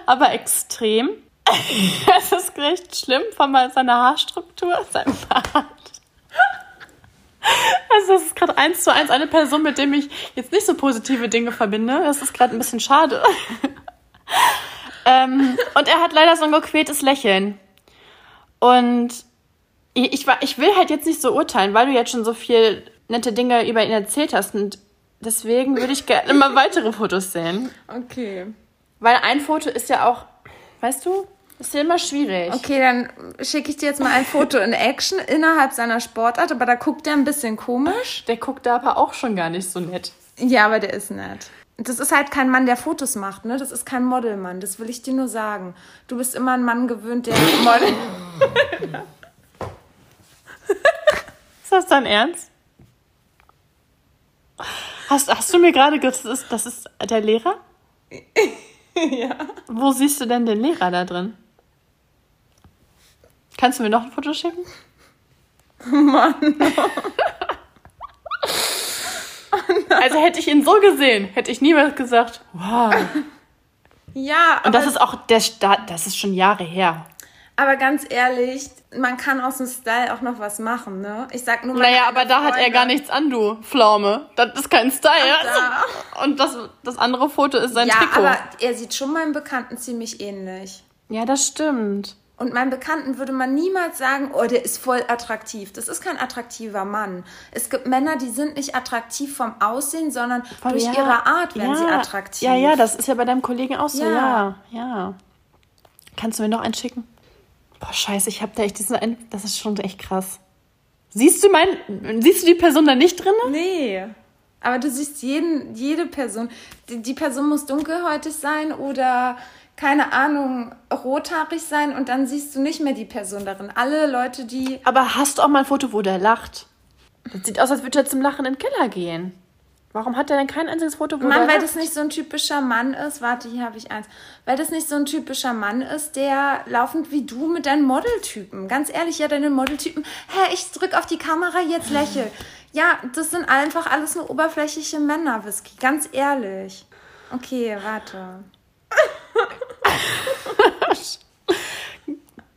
Aber extrem. [laughs] Es ist recht schlimm von seiner Haarstruktur, seinem Bart. Also das ist gerade eins zu eins eine Person, mit dem ich jetzt nicht so positive Dinge verbinde. Das ist gerade ein bisschen schade. [laughs] ähm, und er hat leider so ein gequältes Lächeln. Und ich, ich, ich will halt jetzt nicht so urteilen, weil du jetzt schon so viel nette Dinge über ihn erzählt hast. Und deswegen würde ich gerne mal weitere Fotos sehen. Okay. Weil ein Foto ist ja auch, weißt du, ist ja immer schwierig. Okay, dann schicke ich dir jetzt mal ein Foto in Action innerhalb seiner Sportart, aber da guckt er ein bisschen komisch. Der guckt da aber auch schon gar nicht so nett. Ja, aber der ist nett. Das ist halt kein Mann, der Fotos macht, ne? Das ist kein Modelmann, das will ich dir nur sagen. Du bist immer ein Mann gewöhnt, der [laughs] Model. Ist das dein Ernst? Hast, hast du mir gerade gesagt, das ist, das ist der Lehrer? [laughs] ja. Wo siehst du denn den Lehrer da drin? Kannst du mir noch ein Foto schicken? [laughs] Mann. [laughs] Also hätte ich ihn so gesehen, hätte ich niemals gesagt, wow. Ja, Und aber, das ist auch der Start, das ist schon Jahre her. aber ganz ehrlich, man kann aus dem Style auch noch was machen, ne? Ich sag nur Naja, meine aber da hat er Freunde- gar nichts an, du Pflaume. Das ist kein Style. Ach, Und das, das andere Foto ist sein Ja, Trikot. aber er sieht schon meinem Bekannten ziemlich ähnlich. ja, das stimmt. Und meinem Bekannten würde man niemals sagen, oh, der ist voll attraktiv. Das ist kein attraktiver Mann. Es gibt Männer, die sind nicht attraktiv vom Aussehen, sondern durch Ja, ihre Art werden ja, sie attraktiv. Ja, ja, das ist ja bei deinem Kollegen auch so. Ja. Ja, ja. Kannst du mir noch einen schicken? Boah, scheiße, ich hab da echt diesen einen. Das ist schon echt krass. Siehst du mein, siehst du die Person da nicht drin? Nee. Aber du siehst jeden, jede Person. Die, die Person muss dunkelhäutig sein oder, keine Ahnung, rothaarig sein und dann siehst du nicht mehr die Person darin. Alle Leute, die. Aber hast du auch mal ein Foto, wo der lacht? Das sieht aus, als würde er zum Lachen in den Keller gehen. Warum hat er denn kein einziges Foto, wo Mann, weil lacht? das nicht so ein typischer Mann ist. Warte, hier habe ich eins. Weil das nicht so ein typischer Mann ist, der laufend wie du mit deinen Modeltypen. Ganz ehrlich, ja, deine Modeltypen. Hä, ich drück auf die Kamera, jetzt lächel. Ja, das sind einfach alles nur oberflächliche Männer, Whisky. Ganz ehrlich. Okay, warte. [laughs]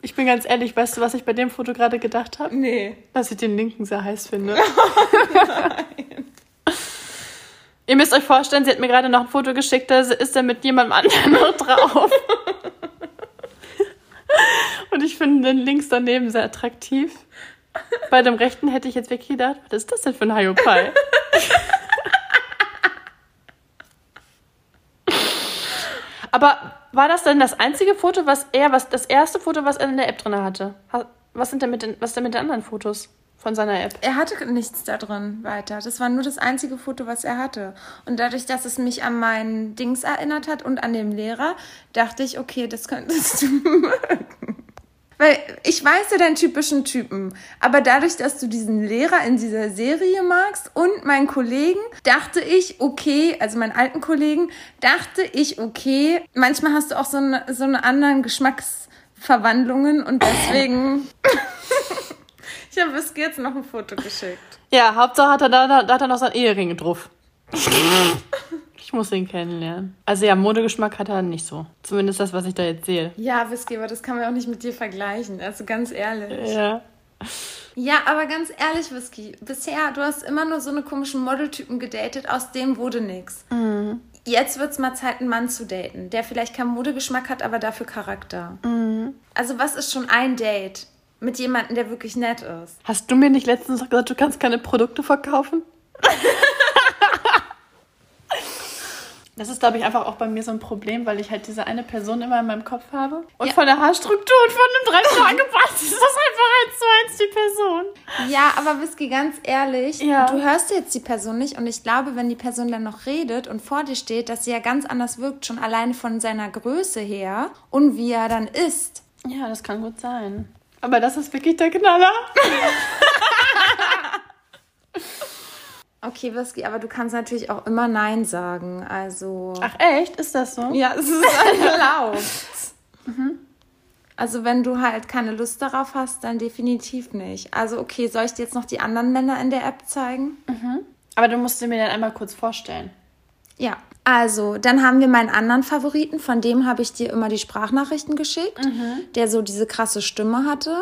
Ich bin ganz ehrlich, weißt du, was ich bei dem Foto gerade gedacht habe? Nee. Dass ich den Linken sehr heiß finde. [laughs] Ihr müsst euch vorstellen, sie hat mir gerade noch ein Foto geschickt, da ist er mit jemandem anderen noch drauf. [laughs] Und ich finde den links daneben sehr attraktiv. Bei dem rechten hätte ich jetzt wirklich gedacht, was ist das denn für ein Hyopai? Aber war das denn das einzige Foto, was er, was das erste Foto, was er in der App drin hatte? Ha- Was sind denn mit den, was denn mit den anderen Fotos von seiner App? Er hatte nichts da drin weiter. Das war nur das einzige Foto, was er hatte. Und dadurch, dass es mich an meinen Dings erinnert hat und an den Lehrer, dachte ich, okay, das könntest [laughs] du mögen. Weil ich weiß ja deinen typischen Typen. Aber dadurch, dass du diesen Lehrer in dieser Serie magst und meinen Kollegen, dachte ich, okay, also meinen alten Kollegen, dachte ich, okay, manchmal hast du auch so eine, so eine anderen Geschmacksverwandlungen und deswegen. [laughs] ich habe Whisky jetzt noch ein Foto geschickt. Ja, Hauptsache hat er da, da, da hat er noch seinen Ehering drauf. [laughs] ich muss ihn kennenlernen. Also ja, Modegeschmack hat er nicht so. Zumindest das, was ich da jetzt sehe. Ja, Whisky, aber das kann man auch nicht mit dir vergleichen. Also ganz ehrlich. Ja. Ja, aber ganz ehrlich, Whisky, bisher, du hast immer nur so eine komischen Modeltypen gedatet, aus denen wurde nix. Jetzt wird's mal Zeit, einen Mann zu daten, der vielleicht keinen Modegeschmack hat, aber dafür Charakter. Also was ist schon ein Date mit jemandem, der wirklich nett ist? Hast du mir nicht letztens gesagt, du kannst keine Produkte verkaufen? [laughs] Das ist, glaube ich, einfach auch bei mir so ein Problem, weil ich halt diese eine Person immer in meinem Kopf habe. Und Ja. von der Haarstruktur und von dem drei Tage Bart ist das einfach eins zu eins die Person. Ja, aber Whisky, ganz ehrlich, Ja. du hörst jetzt die Person nicht und ich glaube, wenn die Person dann noch redet und vor dir steht, dass sie ja ganz anders wirkt, schon allein von seiner Größe her und wie er dann ist. Ja, das kann gut sein. Aber das ist wirklich der Knaller. [laughs] Okay, Whisky, aber du kannst natürlich auch immer Nein sagen. Also. Ach echt? Ist das so? Ja, es ist [laughs] erlaubt. Also wenn du halt keine Lust darauf hast, dann definitiv nicht. Also okay, soll ich dir jetzt noch die anderen Männer in der App zeigen? Aber du musst sie mir dann einmal kurz vorstellen. Ja. Also, dann haben wir meinen anderen Favoriten, von dem habe ich dir immer die Sprachnachrichten geschickt, der so diese krasse Stimme hatte.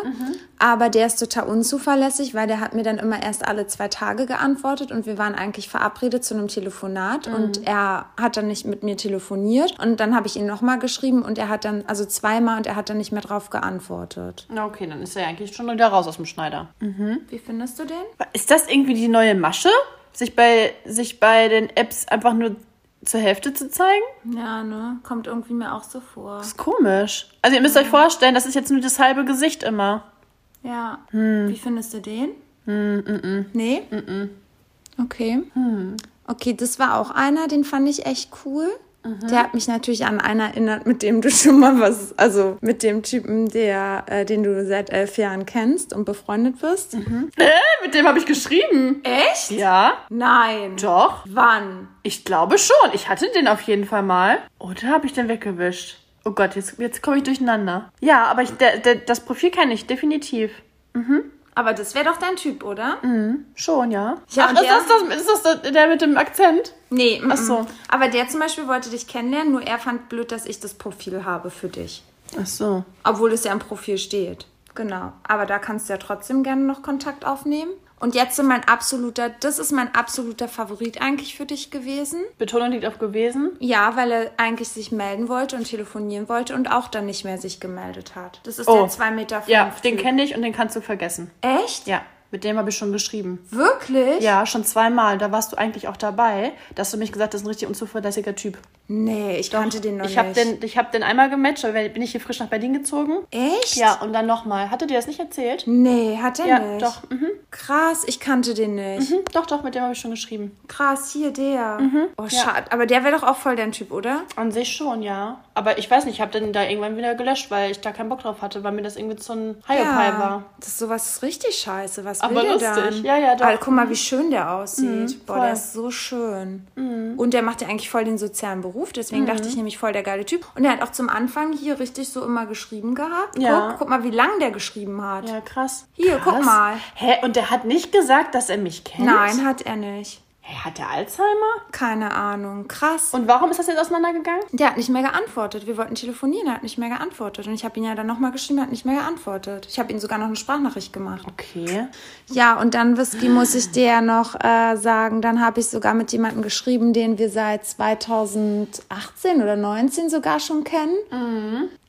Aber der ist total unzuverlässig, weil der hat mir dann immer erst alle zwei Tage geantwortet und wir waren eigentlich verabredet zu einem Telefonat und er hat dann nicht mit mir telefoniert und dann habe ich ihn nochmal geschrieben und er hat dann, also zweimal und er hat dann nicht mehr drauf geantwortet. Na okay, dann ist er ja eigentlich schon wieder raus aus dem Schneider. Wie findest du den? Ist das irgendwie die neue Masche? Sich bei, sich bei den Apps einfach nur zur Hälfte zu zeigen? Ja, ne? Kommt irgendwie mir auch so vor. Das ist komisch. Also ihr müsst euch vorstellen, das ist jetzt nur das halbe Gesicht immer. Ja. Wie findest du den? Nee? Okay. Okay, das war auch einer, den fand ich echt cool. Der hat mich natürlich an einen erinnert, mit dem du schon mal was, also mit dem Typen, der, äh, den du seit elf Jahren kennst und befreundet bist. Äh, mit dem habe ich geschrieben. Echt? Ja, Nein. doch. Wann? Ich glaube schon. Ich hatte den auf jeden Fall mal. Oder habe ich den weggewischt? Oh Gott, jetzt, jetzt komme ich durcheinander. Ja, aber ich, der, der, das Profil kenne ich definitiv. Aber das wäre doch dein Typ, oder? Schon, ja. Ja, Ach, ist der- das, das, ist das der- der mit dem Akzent? Nee, Ach so. Aber der zum Beispiel wollte dich kennenlernen, nur er fand blöd, dass ich das Profil habe für dich. Ach so. Obwohl es ja im Profil steht. Genau. Aber da kannst du ja trotzdem gerne noch Kontakt aufnehmen. Und jetzt so mein absoluter, das ist mein absoluter Favorit eigentlich für dich gewesen. Betonung liegt auf gewesen. Ja, weil er eigentlich sich melden wollte und telefonieren wollte und auch dann nicht mehr sich gemeldet hat. Das ist Oh. der 2 Meter Ja, den kenne ich und den kannst du vergessen. Echt? Ja, mit dem habe ich schon geschrieben. Wirklich? Ja, schon zweimal. Da warst du eigentlich auch dabei. Da hast du mich gesagt, das ist ein richtig unzuverlässiger Typ. Nee, ich kannte den noch Ich habe nicht. den, ich hab den einmal gematcht, weil bin ich hier frisch nach Berlin gezogen. Echt? Ja, und dann nochmal. Hatte dir das nicht erzählt? Nee, hat er Ja, nicht. doch. Mhm. Krass, ich kannte den nicht. Hm, Doch, doch, mit dem habe ich schon geschrieben. Krass, hier der. Mhm. Oh, schade. Aber der wäre doch auch voll dein Typ, oder? An sich schon, ja. Aber ich weiß nicht, ich habe den da irgendwann wieder gelöscht, weil ich da keinen Bock drauf hatte, weil mir das irgendwie so ein Hiopai war. Das ist sowas ist richtig scheiße. Was Aber will lustig. dann? Ja, ja, doch. Mhm. Alter, guck mal, wie schön der aussieht. Boah, voll. Mhm. der ist so schön. Und der macht ja eigentlich voll den sozialen Beruf. Deswegen dachte ich nämlich voll der geile Typ. Und er hat auch zum Anfang hier richtig so immer geschrieben gehabt. Ja. Guck, guck mal, wie lang der geschrieben hat. Ja, krass. Hier, krass. guck mal. Hä, und der hat nicht gesagt, dass er mich kennt? Nein, hat er nicht. Hä, hat der Alzheimer? Keine Ahnung. Krass. Und warum ist das jetzt auseinandergegangen? Der hat nicht mehr geantwortet. Wir wollten telefonieren, er hat nicht mehr geantwortet. Und ich habe ihn ja dann nochmal geschrieben, er hat nicht mehr geantwortet. Ich habe ihm sogar noch eine Sprachnachricht gemacht. Okay. Ja, und dann, Whisky, muss ich dir noch äh, sagen, dann habe ich sogar mit jemandem geschrieben, den wir seit 2018 oder 19 sogar schon kennen.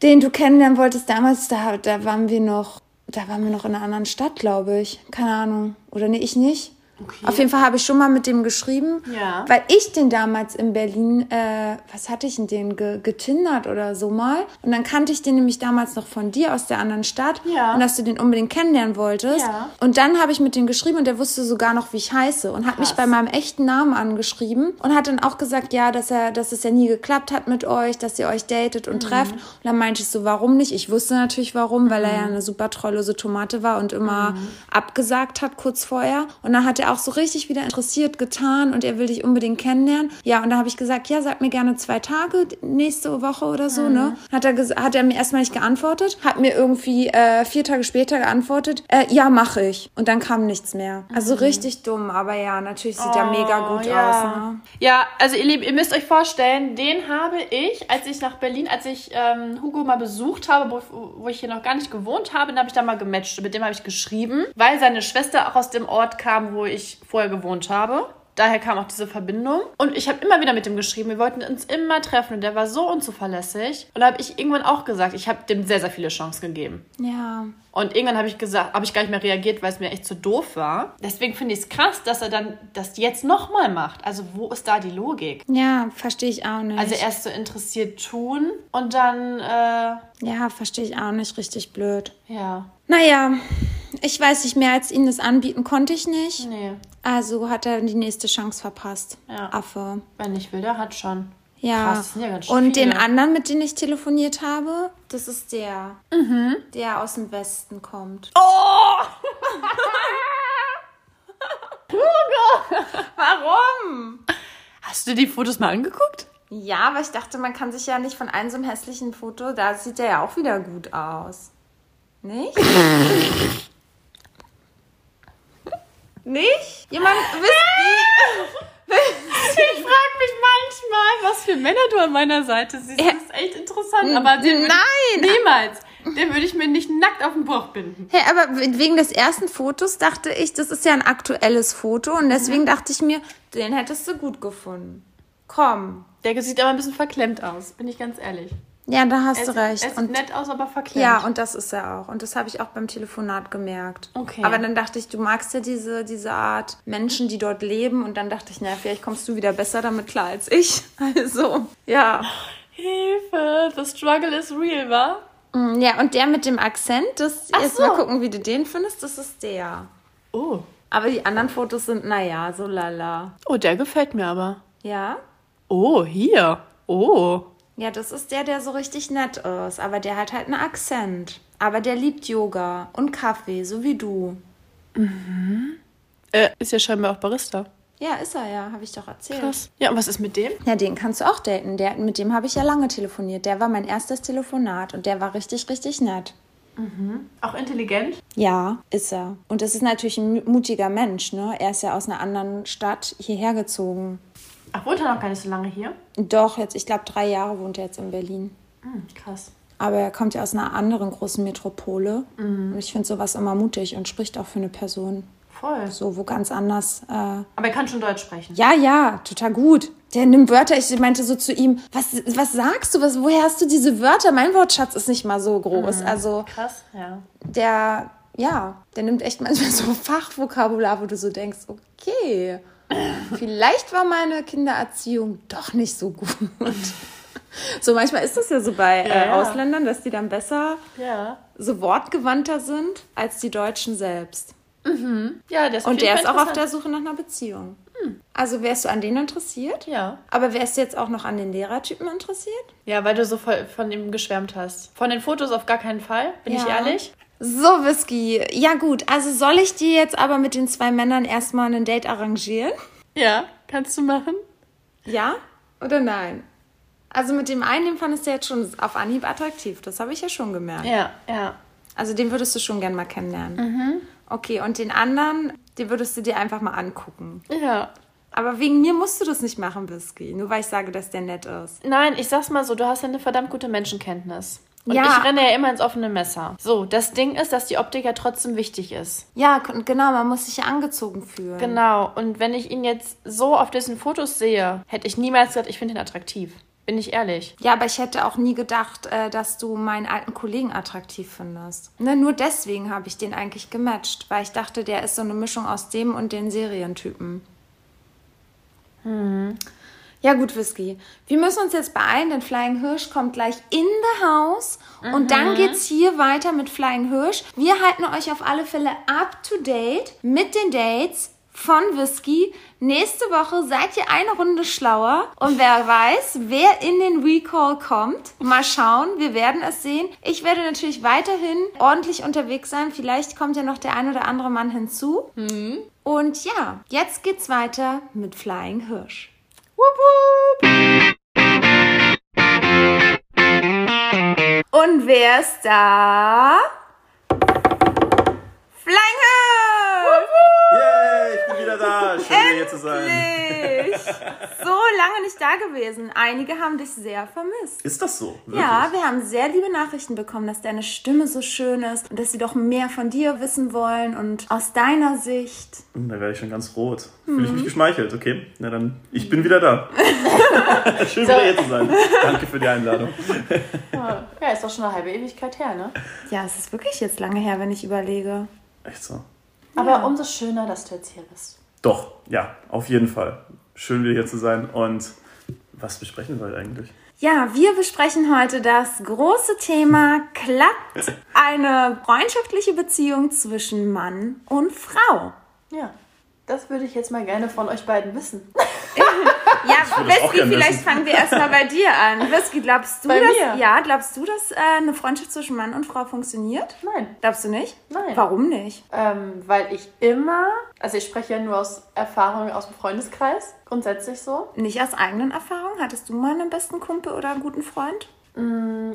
Den du kennenlernen wolltest damals, da, da waren wir noch, da waren wir noch in einer anderen Stadt, glaube ich. Keine Ahnung. Oder nee, ich nicht. Okay. Auf jeden Fall habe ich schon mal mit dem geschrieben, Ja. weil ich den damals in Berlin, äh, was hatte ich denn den, ge getindert oder so mal. Und dann kannte ich den nämlich damals noch von dir aus der anderen Stadt. Ja. Und dass du den unbedingt kennenlernen wolltest. Ja. Und dann habe ich mit dem geschrieben und der wusste sogar noch, wie ich heiße und hat mich Krass. bei meinem echten Namen angeschrieben und hat dann auch gesagt, ja, dass er, dass es ja nie geklappt hat mit euch, dass ihr euch datet und Mhm. trefft. Und dann meinte ich so, warum nicht? Ich wusste natürlich warum, weil er Mhm. ja eine super treulose Tomate war und immer abgesagt hat kurz vorher. Und dann hat er auch so richtig wieder interessiert getan und er will dich unbedingt kennenlernen. Ja, und dann habe ich gesagt, ja, sag mir gerne zwei Tage nächste Woche oder so, ne? Hat er, hat er mir erstmal nicht geantwortet, hat mir irgendwie äh, vier Tage später geantwortet, äh, ja, mache ich. Und dann kam nichts mehr. Also richtig dumm, aber ja, natürlich sieht er mega gut Oh, ja. aus, ne? Ja, also ihr Lieben, ihr müsst euch vorstellen, den habe ich, als ich nach Berlin, als ich ähm, Hugo mal besucht habe, wo, wo ich hier noch gar nicht gewohnt habe, den habe ich da mal gematcht. Mit dem habe ich geschrieben, weil seine Schwester auch aus dem Ort kam, wo ich vorher gewohnt habe. Daher kam auch diese Verbindung. Und ich habe immer wieder mit ihm geschrieben. Wir wollten uns immer treffen. Und der war so unzuverlässig. Und da habe ich irgendwann auch gesagt, ich habe dem sehr, sehr viele Chancen gegeben. Ja. Und irgendwann habe ich gesagt, habe ich gar nicht mehr reagiert, weil es mir echt zu doof war. Deswegen finde ich es krass, dass er dann das jetzt nochmal macht. Also wo ist da die Logik? Ja, verstehe ich auch nicht. Also erst so interessiert tun und dann, äh, ja, verstehe ich auch nicht. Richtig blöd. ja, Naja, ich weiß nicht, mehr als ihnen das anbieten konnte ich nicht. nee. Also hat er die nächste Chance verpasst. Ja. Affe. Wenn nicht will, der hat schon. Ja. Krass, das sind ja ganz Und den anderen, mit dem ich telefoniert habe, das ist der, Mhm. der aus dem Westen kommt. Oh! [laughs] Warum? Hast du die Fotos mal angeguckt? Ja, aber ich dachte, man kann sich ja nicht von einem so einem hässlichen Foto, da sieht der ja auch wieder gut aus. Nicht? [laughs] nicht? Jemand wisst Ich frage mich manchmal, was für Männer du an meiner Seite siehst. Das ist echt interessant. N- Aber den würde nein. Niemals. Den würde ich mir nicht nackt auf den Bauch binden. Hey, aber wegen des ersten Fotos dachte ich, das ist ja ein aktuelles Foto und deswegen dachte ich mir, den hättest du gut gefunden. Komm. Der sieht aber ein bisschen verklemmt aus, bin ich ganz ehrlich. Ja, da hast Er du sieht, recht. er sieht Und nett aus, aber verklemmt. ja, und das ist er auch. Und das habe ich auch beim Telefonat gemerkt. Okay. Aber dann dachte ich, du magst ja diese, diese Art Menschen, die dort leben. Und dann dachte ich, na, vielleicht kommst du wieder besser damit klar als ich. [laughs] Also, ja. Hilfe, the struggle is real, wa? Mm, Ja, und der mit dem Akzent, das Ach jetzt so. mal gucken, wie du den findest, das ist der. Oh. Aber die anderen Fotos sind, naja, so lala. Oh, der gefällt mir aber. Ja? Oh, hier. Oh. Ja, das ist der, der so richtig nett ist. Aber der hat halt einen Akzent. Aber der liebt Yoga und Kaffee, so wie du. Äh, ist ja scheinbar auch Barista. Ja, ist er ja, habe ich doch erzählt. Krass. Ja, und was ist mit dem? Ja, den kannst du auch daten. Der, mit dem habe ich ja lange telefoniert. Der war mein erstes Telefonat und der war richtig, richtig nett. Auch intelligent? Ja, ist er. Und das ist natürlich ein mutiger Mensch, ne? Er ist ja aus einer anderen Stadt hierher gezogen. Ach, wohnt er noch gar nicht so lange hier? Doch, jetzt, ich glaube, drei Jahre wohnt er jetzt in Berlin. Hm, krass. Aber er kommt ja aus einer anderen großen Metropole. Und ich finde sowas immer mutig und spricht auch für eine Person. Voll. So, wo ganz anders. Äh, Aber er kann schon Deutsch sprechen. ja, ja, total gut. Der nimmt Wörter. Ich meinte so zu ihm, was, was sagst du? Was, woher hast du diese Wörter? Mein Wortschatz ist nicht mal so groß. Also, Krass, ja. der, ja, der nimmt echt manchmal so Fachvokabular, wo du so denkst, okay, vielleicht war meine Kindererziehung doch nicht so gut. So manchmal ist das ja so bei äh, ja. Ausländern, dass die dann besser Ja. so wortgewandter sind als die Deutschen selbst. Ja, der ist Und der ist auch auf der. Suche nach einer Beziehung. Also wärst du an den interessiert? Ja. Aber wärst du jetzt auch noch an den Lehrertypen interessiert? Ja, weil du so voll von ihm geschwärmt hast. Von den Fotos auf gar keinen Fall, bin ich Ja. ehrlich. So, Whisky. Ja gut, also soll ich dir jetzt aber mit den zwei Männern erstmal ein Date arrangieren? Ja, kannst du machen? Ja oder nein? Also mit dem einen, den fandest du jetzt schon auf Anhieb attraktiv. Das habe ich ja schon gemerkt. Ja, ja. Also den würdest du schon gern mal kennenlernen. Okay, und den anderen, den würdest du dir einfach mal angucken. Ja. Aber wegen mir musst du das nicht machen, Whisky. Nur weil ich sage, dass der nett ist. Nein, ich sag's mal so, du hast ja eine verdammt gute Menschenkenntnis. Und Ja. ich renne ja immer ins offene Messer. So, das Ding ist, dass die Optik ja trotzdem wichtig ist. Ja, genau, man muss sich ja angezogen fühlen. Genau. Und wenn ich ihn jetzt so auf diesen Fotos sehe, hätte ich niemals gesagt, ich finde ihn attraktiv. Bin ich ehrlich. Ja, aber ich hätte auch nie gedacht, äh, dass du meinen alten Kollegen attraktiv findest. Ne, nur deswegen habe ich den eigentlich gematcht, weil ich dachte, der ist so eine Mischung aus dem und den Serientypen. Ja gut, Whisky. Wir müssen uns jetzt beeilen, denn Flying Hirsch kommt gleich in the house und dann geht's hier weiter mit Flying Hirsch. Wir halten euch auf alle Fälle up to date mit den Dates von Whisky. Nächste Woche seid ihr eine Runde schlauer und wer weiß, wer in den Recall kommt. Mal schauen, wir werden es sehen. Ich werde natürlich weiterhin ordentlich unterwegs sein. Vielleicht kommt ja noch der ein oder andere Mann hinzu. Und ja, jetzt geht's weiter mit Flying Hirsch. Und wer ist da? Flying Hirsch! Yay, ich bin wieder da. Schön, wieder hier zu sein. Endlich! So lange nicht da gewesen. Einige haben dich sehr vermisst. Ist das so? Wirklich? Ja, wir haben sehr liebe Nachrichten bekommen, dass deine Stimme so schön ist und dass sie doch mehr von dir wissen wollen und aus deiner Sicht. Hm, Da werde ich schon ganz rot. Fühle ich mich geschmeichelt, okay? Na dann, ich bin wieder da. [laughs] Schön wieder hier zu sein. Danke für die Einladung. Ja, ist doch schon eine halbe Ewigkeit her, ne? Ja, es ist wirklich jetzt lange her, wenn ich überlege. Echt so. Aber umso schöner, dass du jetzt hier bist. Doch, ja, auf jeden Fall. Schön wieder hier zu sein. Und was besprechen wir heute eigentlich? Ja, wir besprechen heute das große Thema, klappt eine freundschaftliche Beziehung zwischen Mann und Frau? Ja. Das würde ich jetzt mal gerne von euch beiden wissen. [laughs] Ja, Whisky, vielleicht wissen. fangen wir erstmal bei dir an. Whisky, glaubst du, Bei dass, mir? ja, glaubst du, dass äh, eine Freundschaft zwischen Mann und Frau funktioniert? Nein. Glaubst du nicht? Nein. Warum nicht? Ähm, weil ich immer, also ich spreche ja nur aus Erfahrung aus dem Freundeskreis, grundsätzlich so. Nicht aus eigenen Erfahrungen? Hattest du mal einen besten Kumpel oder einen guten Freund?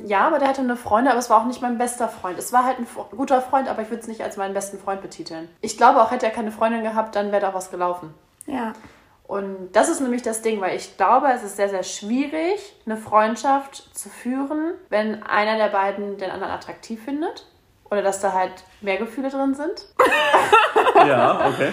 Ja, aber der hatte eine Freundin, aber es war auch nicht mein bester Freund. Es war halt ein guter Freund, aber ich würde es nicht als meinen besten Freund betiteln. Ich glaube auch, hätte er keine Freundin gehabt, dann wäre da was gelaufen. Ja. Und das ist nämlich das Ding, weil ich glaube, es ist sehr, sehr schwierig, eine Freundschaft zu führen, wenn einer der beiden den anderen attraktiv findet. Oder dass da halt mehr Gefühle drin sind. [laughs] Ja, okay.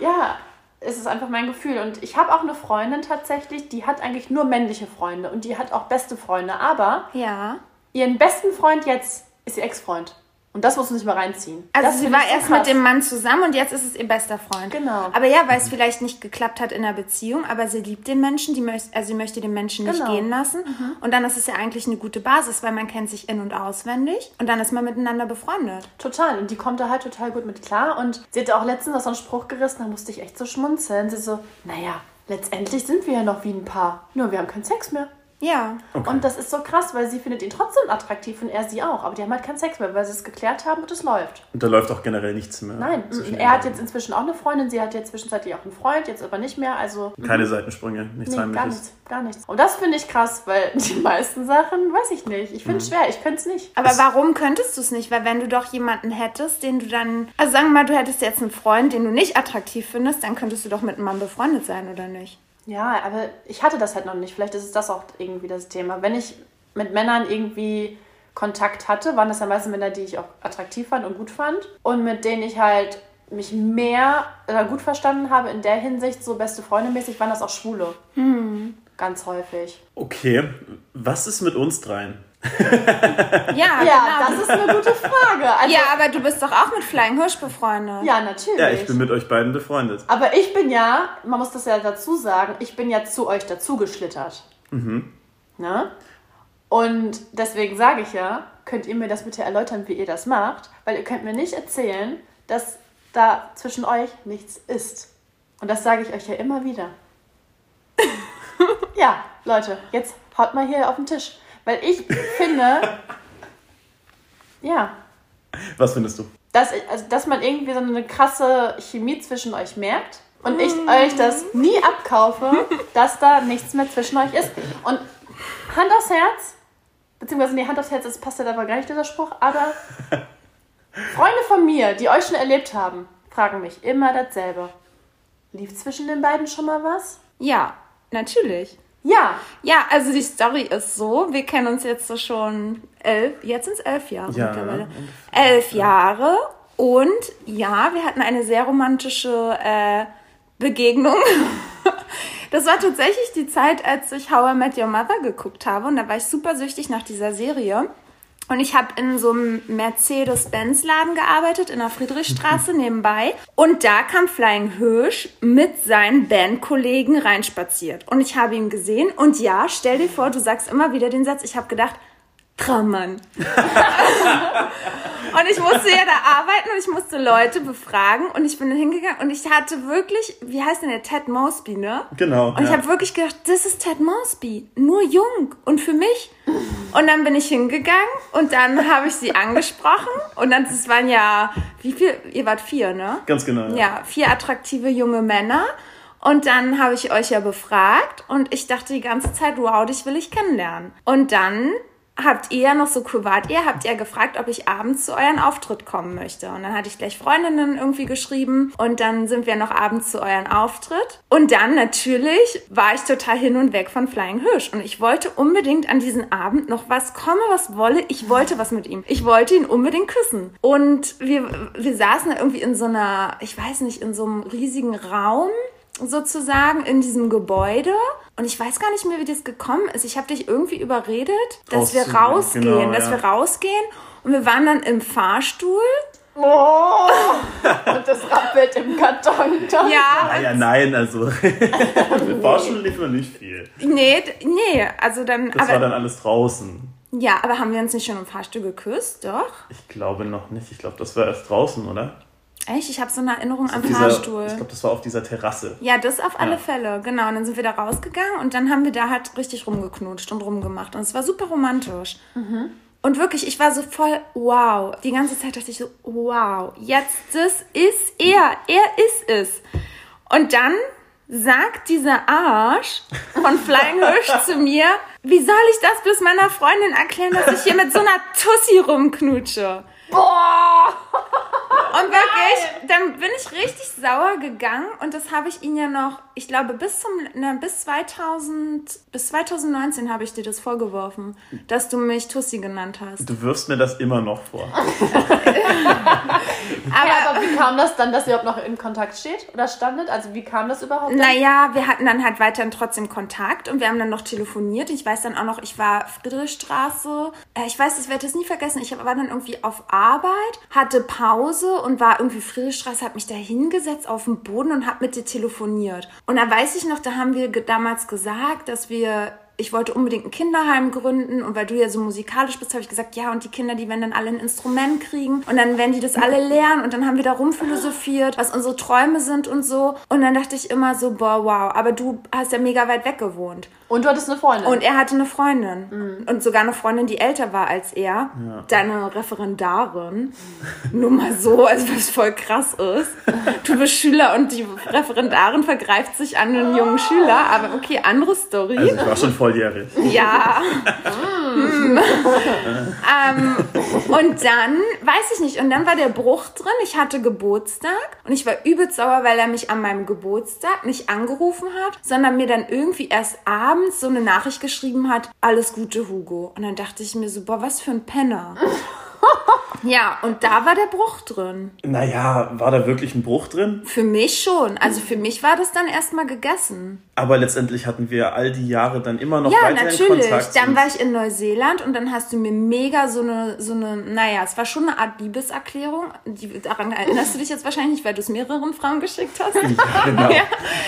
Ja, es ist einfach mein Gefühl. Und ich habe auch eine Freundin tatsächlich, die hat eigentlich nur männliche Freunde und die hat auch beste Freunde. Aber Ja. ihren besten Freund jetzt ist ihr Ex-Freund. Und das muss man sich mal reinziehen. Also das sie war erst krass. mit dem Mann zusammen und jetzt ist es ihr bester Freund. Genau. Aber ja, weil es vielleicht nicht geklappt hat in der Beziehung, aber sie liebt den Menschen, die möchte, also sie möchte den Menschen nicht Genau. gehen lassen. Und dann ist es ja eigentlich eine gute Basis, weil man kennt sich in- und auswendig und dann ist man miteinander befreundet. Total. Und die kommt da halt total gut mit klar. Und sie hatte auch letztens so einen Spruch gerissen, da musste ich echt so schmunzeln. Sie so, naja, letztendlich sind wir ja noch wie ein Paar. Nur wir haben keinen Sex mehr. Ja. Und das ist so krass, weil sie findet ihn trotzdem attraktiv und er sie auch. Aber die haben halt keinen Sex mehr, weil sie es geklärt haben und es läuft. Und da läuft auch generell nichts mehr. Nein, zwischen er hat jetzt inzwischen auch eine Freundin, sie hat jetzt zwischenzeitlich auch einen Freund, jetzt aber nicht mehr. Also. Keine Seitensprünge, nichts nee, gar Heimliches. nichts, gar nichts. Und das finde ich krass, weil [laughs] die meisten Sachen, weiß ich nicht. Ich finde es schwer, ich könnte es nicht. Aber warum könntest du es nicht? Weil wenn du doch jemanden hättest, den du dann, also sagen wir mal, du hättest jetzt einen Freund, den du nicht attraktiv findest, dann könntest du doch mit einem Mann befreundet sein, oder nicht? Ja, aber ich hatte das halt noch nicht. Vielleicht ist es das auch irgendwie das Thema. Wenn ich mit Männern irgendwie Kontakt hatte, waren das ja meistens Männer, die ich auch attraktiv fand und gut fand. Und mit denen ich halt mich mehr oder gut verstanden habe in der Hinsicht, so beste Freunde mäßig, waren das auch Schwule. Ganz häufig. Okay, was ist mit uns dreien? [laughs] Ja, Ja, genau. das ist eine gute Frage. Also, ja, aber du bist doch auch mit Flying Hirsch befreundet. ja, natürlich. Ja, ich bin mit euch beiden befreundet. Aber ich bin ja, man muss das ja dazu sagen, ich bin ja zu euch dazugeschlittert. Ne? Und deswegen sage ich ja, könnt ihr mir das bitte erläutern, wie ihr das macht? Weil ihr könnt mir nicht erzählen, dass da zwischen euch nichts ist. Und das sage ich euch ja immer wieder. [laughs] ja, Leute, jetzt haut mal hier auf den Tisch. Weil ich finde, ja, Was findest du? dass, also, dass man irgendwie so eine krasse Chemie zwischen euch merkt und ich euch das nie abkaufe, [laughs] dass da nichts mehr zwischen euch ist. Und Hand aufs Herz, beziehungsweise nee, Hand aufs Herz, das passt ja aber gar nicht, dieser Spruch, aber [laughs] Freunde von mir, die euch schon erlebt haben, fragen mich immer dasselbe. Lief zwischen den beiden schon mal was? Ja, natürlich. Ja, Ja, also die Story ist so, wir kennen uns jetzt so schon elf, jetzt sind es elf Jahre Ja, mittlerweile. Elf Jahre und ja, wir hatten eine sehr romantische äh, Begegnung. [laughs] Das war tatsächlich die Zeit, als ich How I Met Your Mother geguckt habe und da war ich super süchtig nach dieser Serie. Und ich habe in so einem Mercedes-Benz-Laden gearbeitet, in der Friedrichstraße nebenbei. Und da kam Flying Hirsch mit seinen Bandkollegen reinspaziert. Und ich habe ihn gesehen. Und ja, stell dir vor, du sagst immer wieder den Satz, ich habe gedacht, Traummann. und ich musste ja da arbeiten und ich musste Leute befragen. Und ich bin hingegangen und ich hatte wirklich, wie heißt denn der, Ted Mosby, ne? Genau. Und ich ja. habe wirklich gedacht, das ist Ted Mosby, nur jung und für mich. Und dann bin ich hingegangen und dann habe ich sie angesprochen und dann, das waren ja, wie viel, ihr wart vier, ne? Ganz genau. Ja, vier attraktive junge Männer. Und dann habe ich euch ja befragt und ich dachte die ganze Zeit, wow, dich will ich kennenlernen. Und dann habt ihr noch so cool wart ihr, habt ihr gefragt, ob ich abends zu euren Auftritt kommen möchte. Und dann hatte ich gleich Freundinnen irgendwie geschrieben und dann sind wir noch abends zu euren Auftritt. Und dann natürlich war ich total hin und weg von Flying Hirsch. Und ich wollte unbedingt an diesen Abend noch was, komme was wolle, ich wollte was mit ihm. Ich wollte ihn unbedingt küssen. Und wir, wir saßen da irgendwie in so einer, ich weiß nicht, in so einem riesigen Raum sozusagen in diesem Gebäude. Und ich weiß gar nicht mehr, wie das gekommen ist. Ich habe dich irgendwie überredet, dass wir Rauszugehen, rausgehen, genau, dass ja. wir rausgehen. Und wir waren dann im Fahrstuhl. Oh, und das rappelt im Karton. Ja, Ah, ja, nein, also. [laughs] Mit Fahrstuhl lief noch nicht viel. nee, nee, also dann, Das aber, war dann alles draußen. ja, aber haben wir uns nicht schon im Fahrstuhl geküsst? Doch. Ich glaube noch nicht. Ich glaube, das war erst draußen, oder? Echt? Ich habe so eine Erinnerung am Dieser, Fahrstuhl. ich glaube, das war auf dieser Terrasse. Ja, das auf alle Ja. Fälle, genau. Und dann sind wir da rausgegangen und dann haben wir da halt richtig rumgeknutscht und rumgemacht. Und es war super romantisch. Und wirklich, ich war so voll, wow. Die ganze Zeit dachte ich so, wow, jetzt, das ist er. Er ist es. Und dann sagt dieser Arsch von Flying [laughs] Hirsch zu mir, wie soll ich das bis meiner Freundin erklären, dass ich hier mit so einer Tussi rumknutsche? Boah! Und wirklich, dann bin ich richtig sauer gegangen und das habe ich ihn ja noch, ich glaube, bis zum, na, bis 2000, bis 2019 habe ich dir das vorgeworfen, dass du mich Tussi genannt hast. Du wirfst mir das immer noch vor. [laughs] ja, aber wie kam das dann, dass ihr überhaupt noch in Kontakt steht oder standet? Also wie kam das überhaupt? dann? Naja, wir hatten dann halt weiterhin trotzdem Kontakt und wir haben dann noch telefoniert. Ich weiß dann auch noch, ich war Friedrichstraße. Äh, Ich weiß, ich werde das nie vergessen. Ich war dann irgendwie auf Arbeit, hatte Pause und war irgendwie Friedrichstraße, hat mich da hingesetzt auf den Boden und hab mit dir telefoniert. Und da weiß ich noch, da haben wir damals gesagt, dass wir ich wollte unbedingt ein Kinderheim gründen und weil du ja so musikalisch bist, habe ich gesagt, ja, und die Kinder, die werden dann alle ein Instrument kriegen und dann werden die das alle lernen und dann haben wir da rumphilosophiert, was unsere Träume sind und so. Und dann dachte ich immer so, boah, wow, aber du hast ja mega weit weg gewohnt. Und du hattest eine Freundin. Und er hatte eine Freundin. Und sogar eine Freundin, die älter war als er. Deine Referendarin. [laughs] Nur mal so, also was voll krass ist. Du bist Schüler und die Referendarin vergreift sich an einen jungen Schüler. Aber okay, andere Story. Also ich war schon volljährig. Ja. Hm. ähm, und dann, weiß ich nicht, und dann war der Bruch drin. Ich hatte Geburtstag und ich war übelst sauer, weil er mich an meinem Geburtstag nicht angerufen hat, sondern mir dann irgendwie erst abends so eine Nachricht geschrieben hat, alles Gute, Hugo. Und dann dachte ich mir so, boah, was für ein Penner. [laughs] ja, und da war der Bruch drin. Naja, war da wirklich ein Bruch drin? Für mich schon. Also für mich war das dann erstmal gegessen. Aber letztendlich hatten wir all die Jahre dann immer noch Ja, weiterhin natürlich. Kontakt. Dann und- war ich in Neuseeland und dann hast du mir mega so eine, so eine, naja, es war schon eine Art Liebeserklärung. Die, daran erinnerst du dich jetzt wahrscheinlich nicht, weil du es mehreren Frauen geschickt hast. [laughs] genau. Ja.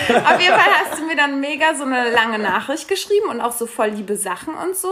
Auf jeden Fall hast du mir dann mega so eine lange Nachricht geschrieben und auch so voll liebe Sachen und so.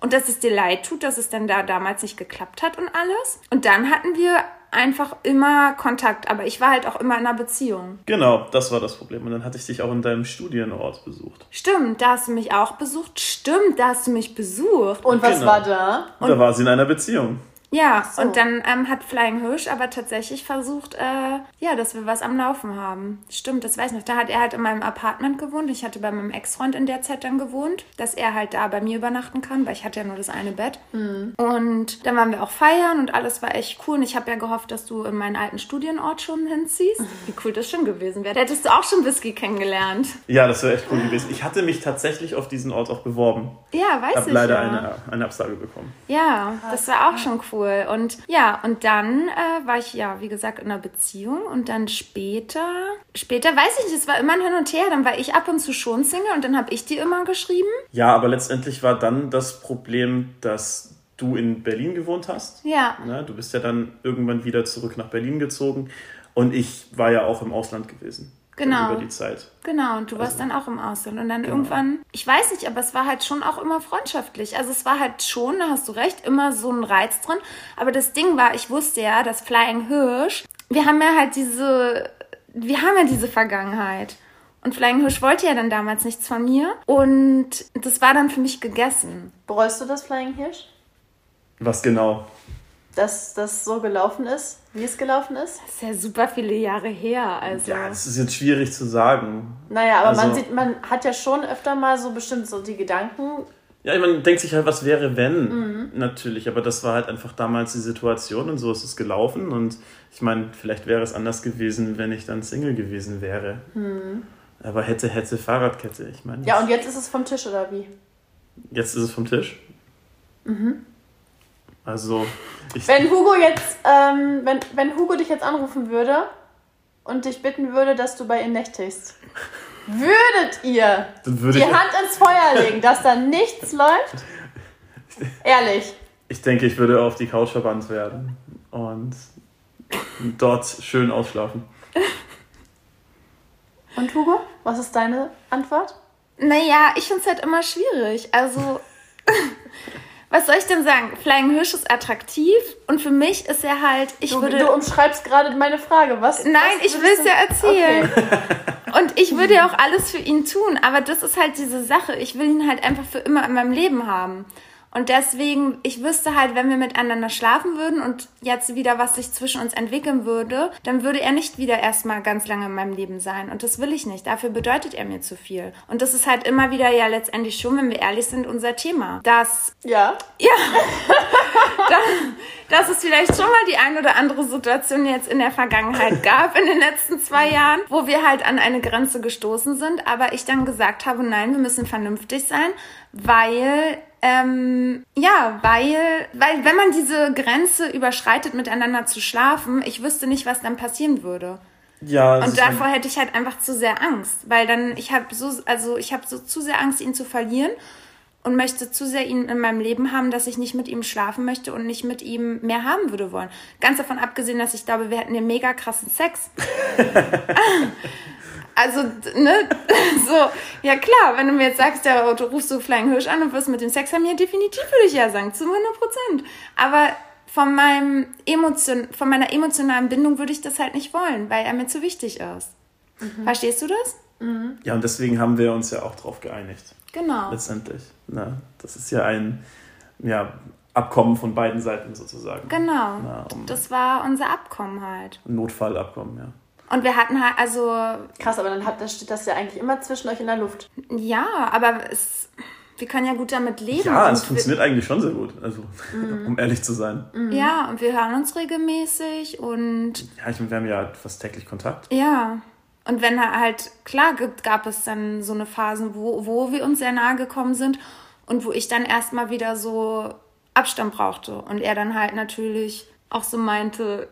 Und dass es dir leid tut, dass es dann da damals nicht geklappt hat und alles. Und dann hatten wir einfach immer Kontakt. Aber ich war halt auch immer in einer Beziehung. Genau, das war das Problem. Und dann hatte ich dich auch in deinem Studienort besucht. Stimmt, da hast du mich auch besucht. Stimmt, da hast du mich besucht. Und was Genau. war da? Und da war sie in einer Beziehung. Ja, so. und dann ähm, hat Flying Hirsch aber tatsächlich versucht, äh, ja, dass wir was am Laufen haben. Stimmt, das weiß ich noch. Da hat er halt in meinem Apartment gewohnt. Ich hatte bei meinem Ex-Freund in der Zeit dann gewohnt, dass er halt da bei mir übernachten kann, weil ich hatte ja nur das eine Bett. Und dann waren wir auch feiern und alles war echt cool. Und ich habe ja gehofft, dass du in meinen alten Studienort schon hinziehst. Wie cool das schon gewesen wäre. Da hättest du auch schon Whisky kennengelernt. Ja, das wäre echt cool gewesen. Ich hatte mich tatsächlich auf diesen Ort auch beworben. Ja, weiß Hab ich leider ja. eine, eine Absage bekommen. Ja, das war auch schon cool. Und ja, und dann äh, war ich ja, wie gesagt, in einer Beziehung und dann später, später weiß ich nicht, es war immer ein Hin und Her. Dann war ich ab und zu schon Single und dann habe ich dir immer geschrieben. Ja, aber letztendlich war dann das Problem, dass du in Berlin gewohnt hast. Ja, Ne? Du bist ja dann irgendwann wieder zurück nach Berlin gezogen. Und ich war ja auch im Ausland gewesen. Genau. Über die Zeit. genau. Und du warst dann auch im Ausland. Und dann irgendwann, ich weiß nicht, aber es war halt schon auch immer freundschaftlich. Also es war halt schon, da hast du recht, immer so ein Reiz drin. Aber das Ding war, ich wusste ja, dass Flying Hirsch, wir haben ja halt diese, wir haben ja diese Vergangenheit. Und Flying Hirsch wollte ja dann damals nichts von mir. Und das war dann für mich gegessen. Bereust du das Flying Hirsch? Was genau? Dass das so gelaufen ist, wie es gelaufen ist? Das ist ja super viele Jahre her. Also. Ja, das ist jetzt schwierig zu sagen. Naja, aber man Also- sieht, man hat ja schon öfter mal so bestimmt so die Gedanken, Ja, man denkt sich halt, was wäre, wenn? Mhm. Natürlich, aber das war halt einfach damals die Situation und so ist es gelaufen. Und ich meine, vielleicht wäre es anders gewesen, wenn ich dann Single gewesen wäre. Aber hätte, hätte Fahrradkette. Ich meine, Mhm. ja und jetzt ist es vom Tisch oder wie? jetzt ist es vom Tisch. Also, ich, Wenn Hugo jetzt, ähm, wenn, wenn Hugo dich jetzt anrufen würde und dich bitten würde, dass du bei ihm nächtigst, würdet ihr dann würde die Hand ins Feuer legen, dass da nichts läuft? Ehrlich. ich denke, ich würde auf die Couch verbannt werden und dort schön ausschlafen. Und Hugo, was ist deine Antwort? Naja, ich finde es halt immer schwierig. Also, [laughs] was soll ich denn sagen? Flying Hirsch ist attraktiv und für mich ist er halt, ich Du, würde. du umschreibst gerade meine Frage. Was? Nein, was ich will es ja erzählen. Okay. [laughs] Und ich würde ja auch alles für ihn tun, aber das ist halt diese Sache. Ich will ihn halt einfach für immer in meinem Leben haben. Und deswegen, ich wüsste halt, wenn wir miteinander schlafen würden und jetzt wieder was sich zwischen uns entwickeln würde, dann würde er nicht wieder erstmal ganz lange in meinem Leben sein. Und das will ich nicht. Dafür bedeutet er mir zu viel. Und das ist halt immer wieder ja letztendlich schon, wenn wir ehrlich sind, unser Thema. Dass Ja. ja, [laughs] dass es vielleicht schon mal die ein oder andere Situation jetzt in der Vergangenheit gab, in den letzten zwei Jahren, wo wir halt an eine Grenze gestoßen sind, aber ich dann gesagt habe, nein, wir müssen vernünftig sein, weil ähm, ja, weil, weil wenn man diese Grenze überschreitet, miteinander zu schlafen, ich wüsste nicht, was dann passieren würde. Ja, Und davor hätte ich halt einfach zu sehr Angst, weil dann ich habe so, also ich habe so zu sehr Angst, ihn zu verlieren und möchte zu sehr ihn in meinem Leben haben, dass ich nicht mit ihm schlafen möchte und nicht mit ihm mehr haben würde wollen. Ganz davon abgesehen, dass ich glaube, wir hätten einen mega krassen Sex. [laughs] [laughs] also, ne, [laughs] so, ja klar, wenn du mir jetzt sagst, ja, du rufst so Flying Hirsch an und wirst mit dem Sex haben, ja, definitiv würde ich ja sagen, zu 100 Prozent. Aber von meinem Emotion, von meiner emotionalen Bindung würde ich das halt nicht wollen, weil er mir zu wichtig ist. Verstehst du das? Ja, und deswegen haben wir uns ja auch drauf geeinigt. Genau. Letztendlich. Na, das ist ja ein ja, Abkommen von beiden Seiten sozusagen. Genau. Na, um Das war unser Abkommen halt. ein Notfallabkommen, ja. Und wir hatten halt, also, Krass, aber dann hat, das steht das ja eigentlich immer zwischen euch in der Luft. ja, aber es, wir können ja gut damit leben. Ja, es funktioniert eigentlich schon sehr gut, also [laughs] um ehrlich zu sein. Wir, ja, und wir hören uns regelmäßig und Ja, ich meine, wir haben ja fast täglich Kontakt. ja. Und wenn er halt, klar gibt, gab es dann so eine Phasen, wo, wo wir uns sehr nahe gekommen sind und wo ich dann erstmal wieder so Abstand brauchte. Und er dann halt natürlich auch so meinte,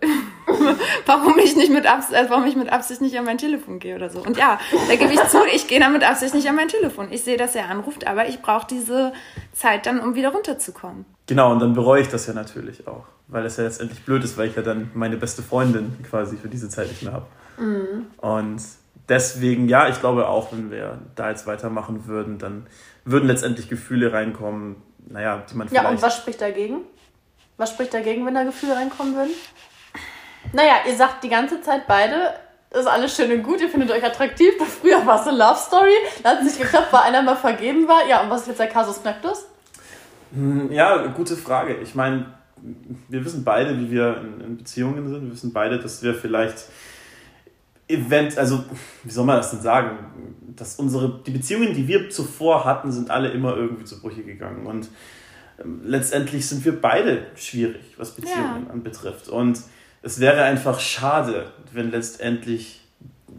[laughs] warum ich nicht mit Absicht, also warum ich mit Absicht nicht an mein Telefon gehe oder so. Und ja, da gebe ich zu, [laughs] ich gehe dann mit Absicht nicht an mein Telefon. Ich sehe, dass er anruft, aber ich brauche diese Zeit dann, um wieder runterzukommen. Genau, und dann bereue ich das ja natürlich auch, weil es ja letztendlich blöd ist, weil ich ja dann meine beste Freundin quasi für diese Zeit nicht mehr habe. Und deswegen, ja, ich glaube auch, wenn wir da jetzt weitermachen würden, dann würden letztendlich Gefühle reinkommen, naja, die man vielleicht... Ja, und was spricht dagegen? Was spricht dagegen, wenn da Gefühle reinkommen würden? Naja, ihr sagt die ganze Zeit beide, ist alles schön und gut, ihr findet euch attraktiv. Früher war es eine Love Story, da hat es nicht geklappt, weil einer mal vergeben war. Ja, und was ist jetzt der Kasus Knacktus? Ja, gute Frage. Ich meine, wir wissen beide, wie wir in, Beziehungen sind. Wir wissen beide, dass wir vielleicht event, also wie soll man das denn sagen, dass unsere die Beziehungen, die wir zuvor hatten, sind alle immer irgendwie zu Brüche gegangen und letztendlich sind wir beide schwierig, was Beziehungen Ja. anbetrifft und es wäre einfach schade, wenn letztendlich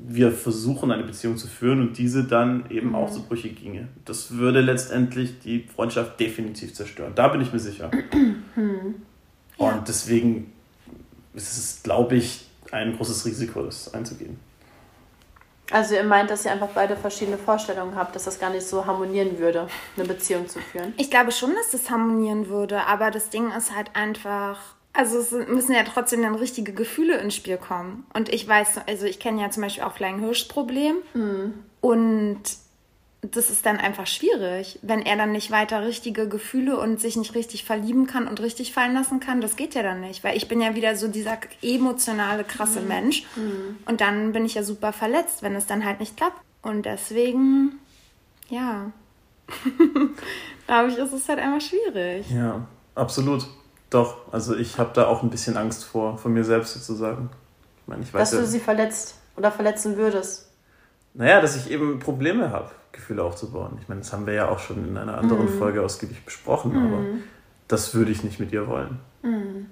wir versuchen, eine Beziehung zu führen und diese dann eben auch zu Brüche ginge. Das würde letztendlich die Freundschaft definitiv zerstören. Da bin ich mir sicher. [clears throat] Und deswegen ist es, glaube ich, ein großes Risiko, das einzugehen. Also ihr meint, dass ihr einfach beide verschiedene Vorstellungen habt, dass das gar nicht so harmonieren würde, eine Beziehung zu führen. Ich glaube schon, dass das harmonieren würde, aber das Ding ist halt einfach. Also es müssen ja trotzdem dann richtige Gefühle ins Spiel kommen. Und ich weiß, also ich kenne ja zum Beispiel auch Flying Hirsch Problem. Und das ist dann einfach schwierig, wenn er dann nicht weiter richtige Gefühle und sich nicht richtig verlieben kann und richtig fallen lassen kann. Das geht ja dann nicht, weil ich bin ja wieder so dieser emotionale, krasse Mensch. Und dann bin ich ja super verletzt, wenn es dann halt nicht klappt. Und deswegen, ja, [laughs] glaube ich, ist es halt einfach schwierig. Ja, absolut. Doch, also ich habe da auch ein bisschen Angst vor, von mir selbst sozusagen. Ich meine, ich weiß Dass ja, du sie verletzt oder verletzen würdest. naja, dass ich eben Probleme habe, Gefühle aufzubauen. Ich meine, das haben wir ja auch schon in einer anderen Mhm. Folge ausgiebig besprochen, aber das würde ich nicht mit ihr wollen. Mhm.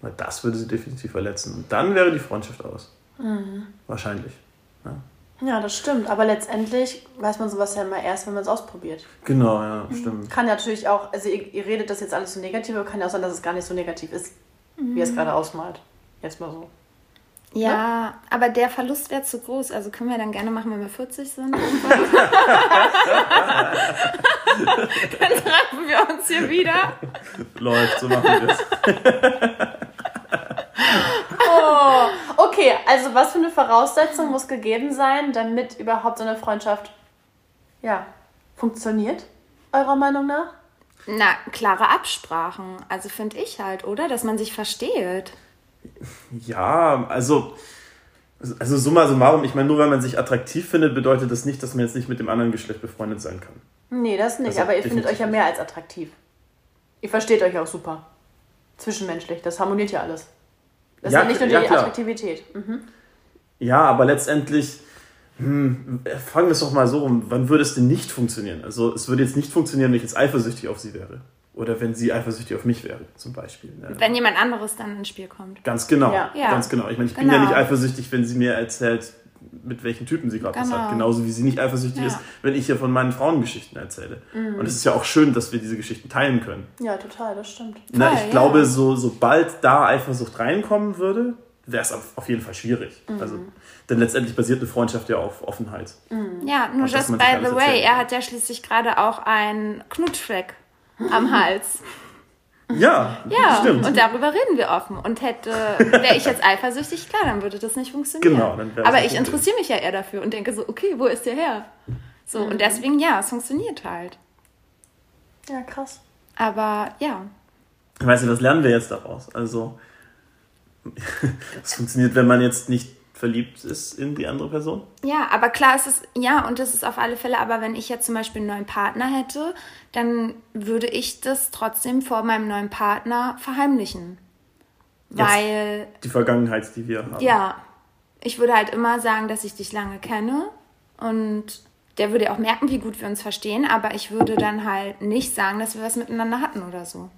Weil das würde sie definitiv verletzen. Und dann wäre die Freundschaft aus. Mhm. Wahrscheinlich. Ja. Ja, das stimmt. Aber letztendlich weiß man sowas ja immer erst, wenn man es ausprobiert. Genau, ja, Mhm. stimmt. Kann natürlich auch, also ihr, ihr redet das jetzt alles so negativ, aber kann ja auch sein, dass es gar nicht so negativ ist, wie ihr es gerade ausmalt. Jetzt mal so. Ja, aber der Verlust wäre zu groß. Also können wir dann gerne machen, wenn wir 40 sind. [laughs] dann treffen wir uns hier wieder. Läuft, so machen wir es. Oh, okay, also was für eine Voraussetzung muss gegeben sein, damit überhaupt so eine Freundschaft, ja, funktioniert, eurer Meinung nach? Na, klare Absprachen. Also finde ich halt, oder? Dass man sich versteht. Ja, also, also summa summarum, ich meine, nur weil man sich attraktiv findet, bedeutet das nicht, dass man jetzt nicht mit dem anderen Geschlecht befreundet sein kann. Nee, das nicht, Also, aber ihr findet euch ja mehr als attraktiv. Ihr versteht euch auch super. Zwischenmenschlich, das harmoniert ja alles. Das Ja, ist ja nicht nur die ja, klar. Attraktivität. Mhm. Ja, aber letztendlich, hm, fragen wir es doch mal so rum, wann würde es denn nicht funktionieren? Also es würde jetzt nicht funktionieren, wenn ich jetzt eifersüchtig auf sie wäre. Oder wenn sie eifersüchtig auf mich wäre, zum Beispiel. Ne? Wenn jemand anderes dann ins Spiel kommt. Ganz genau, Ja. Ganz genau. Ich meine, ich bin Genau. ja nicht eifersüchtig, wenn sie mir erzählt, mit welchen Typen sie gerade was Genau. hat. Genauso wie sie nicht eifersüchtig Ja. ist, wenn ich hier von meinen Frauengeschichten erzähle. Und es ist ja auch schön, dass wir diese Geschichten teilen können. Ja, total, das stimmt. Na, Voll, ich ja. glaube, so, sobald da Eifersucht reinkommen würde, wäre es auf auf jeden Fall schwierig. Mhm. Also, denn letztendlich basiert eine Freundschaft ja auf Offenheit. Ja, nur just by the way, erzählt. er hat ja schließlich gerade auch einen Knutschfleck am Hals. Ja, Ja, stimmt. und darüber reden wir offen. Und hätte, wäre ich jetzt eifersüchtig, klar, dann würde das nicht funktionieren. Genau, dann wäre Aber ich interessiere mich ja eher dafür und denke so, okay, wo ist der her? So, und deswegen, ja, es funktioniert halt. Ja, krass. Aber ja, Ich weiß nicht, was lernen wir jetzt daraus? Also, [laughs] es funktioniert, wenn man jetzt nicht verliebt ist in die andere Person. Ja, aber klar ist es, ja, und das ist auf alle Fälle, aber wenn ich jetzt zum Beispiel einen neuen Partner hätte, dann würde ich das trotzdem vor meinem neuen Partner verheimlichen. Jetzt. Weil, Die Vergangenheit, die wir haben. ja, ich würde halt immer sagen, dass ich dich lange kenne und der würde auch merken, wie gut wir uns verstehen, aber ich würde dann halt nicht sagen, dass wir was miteinander hatten oder so.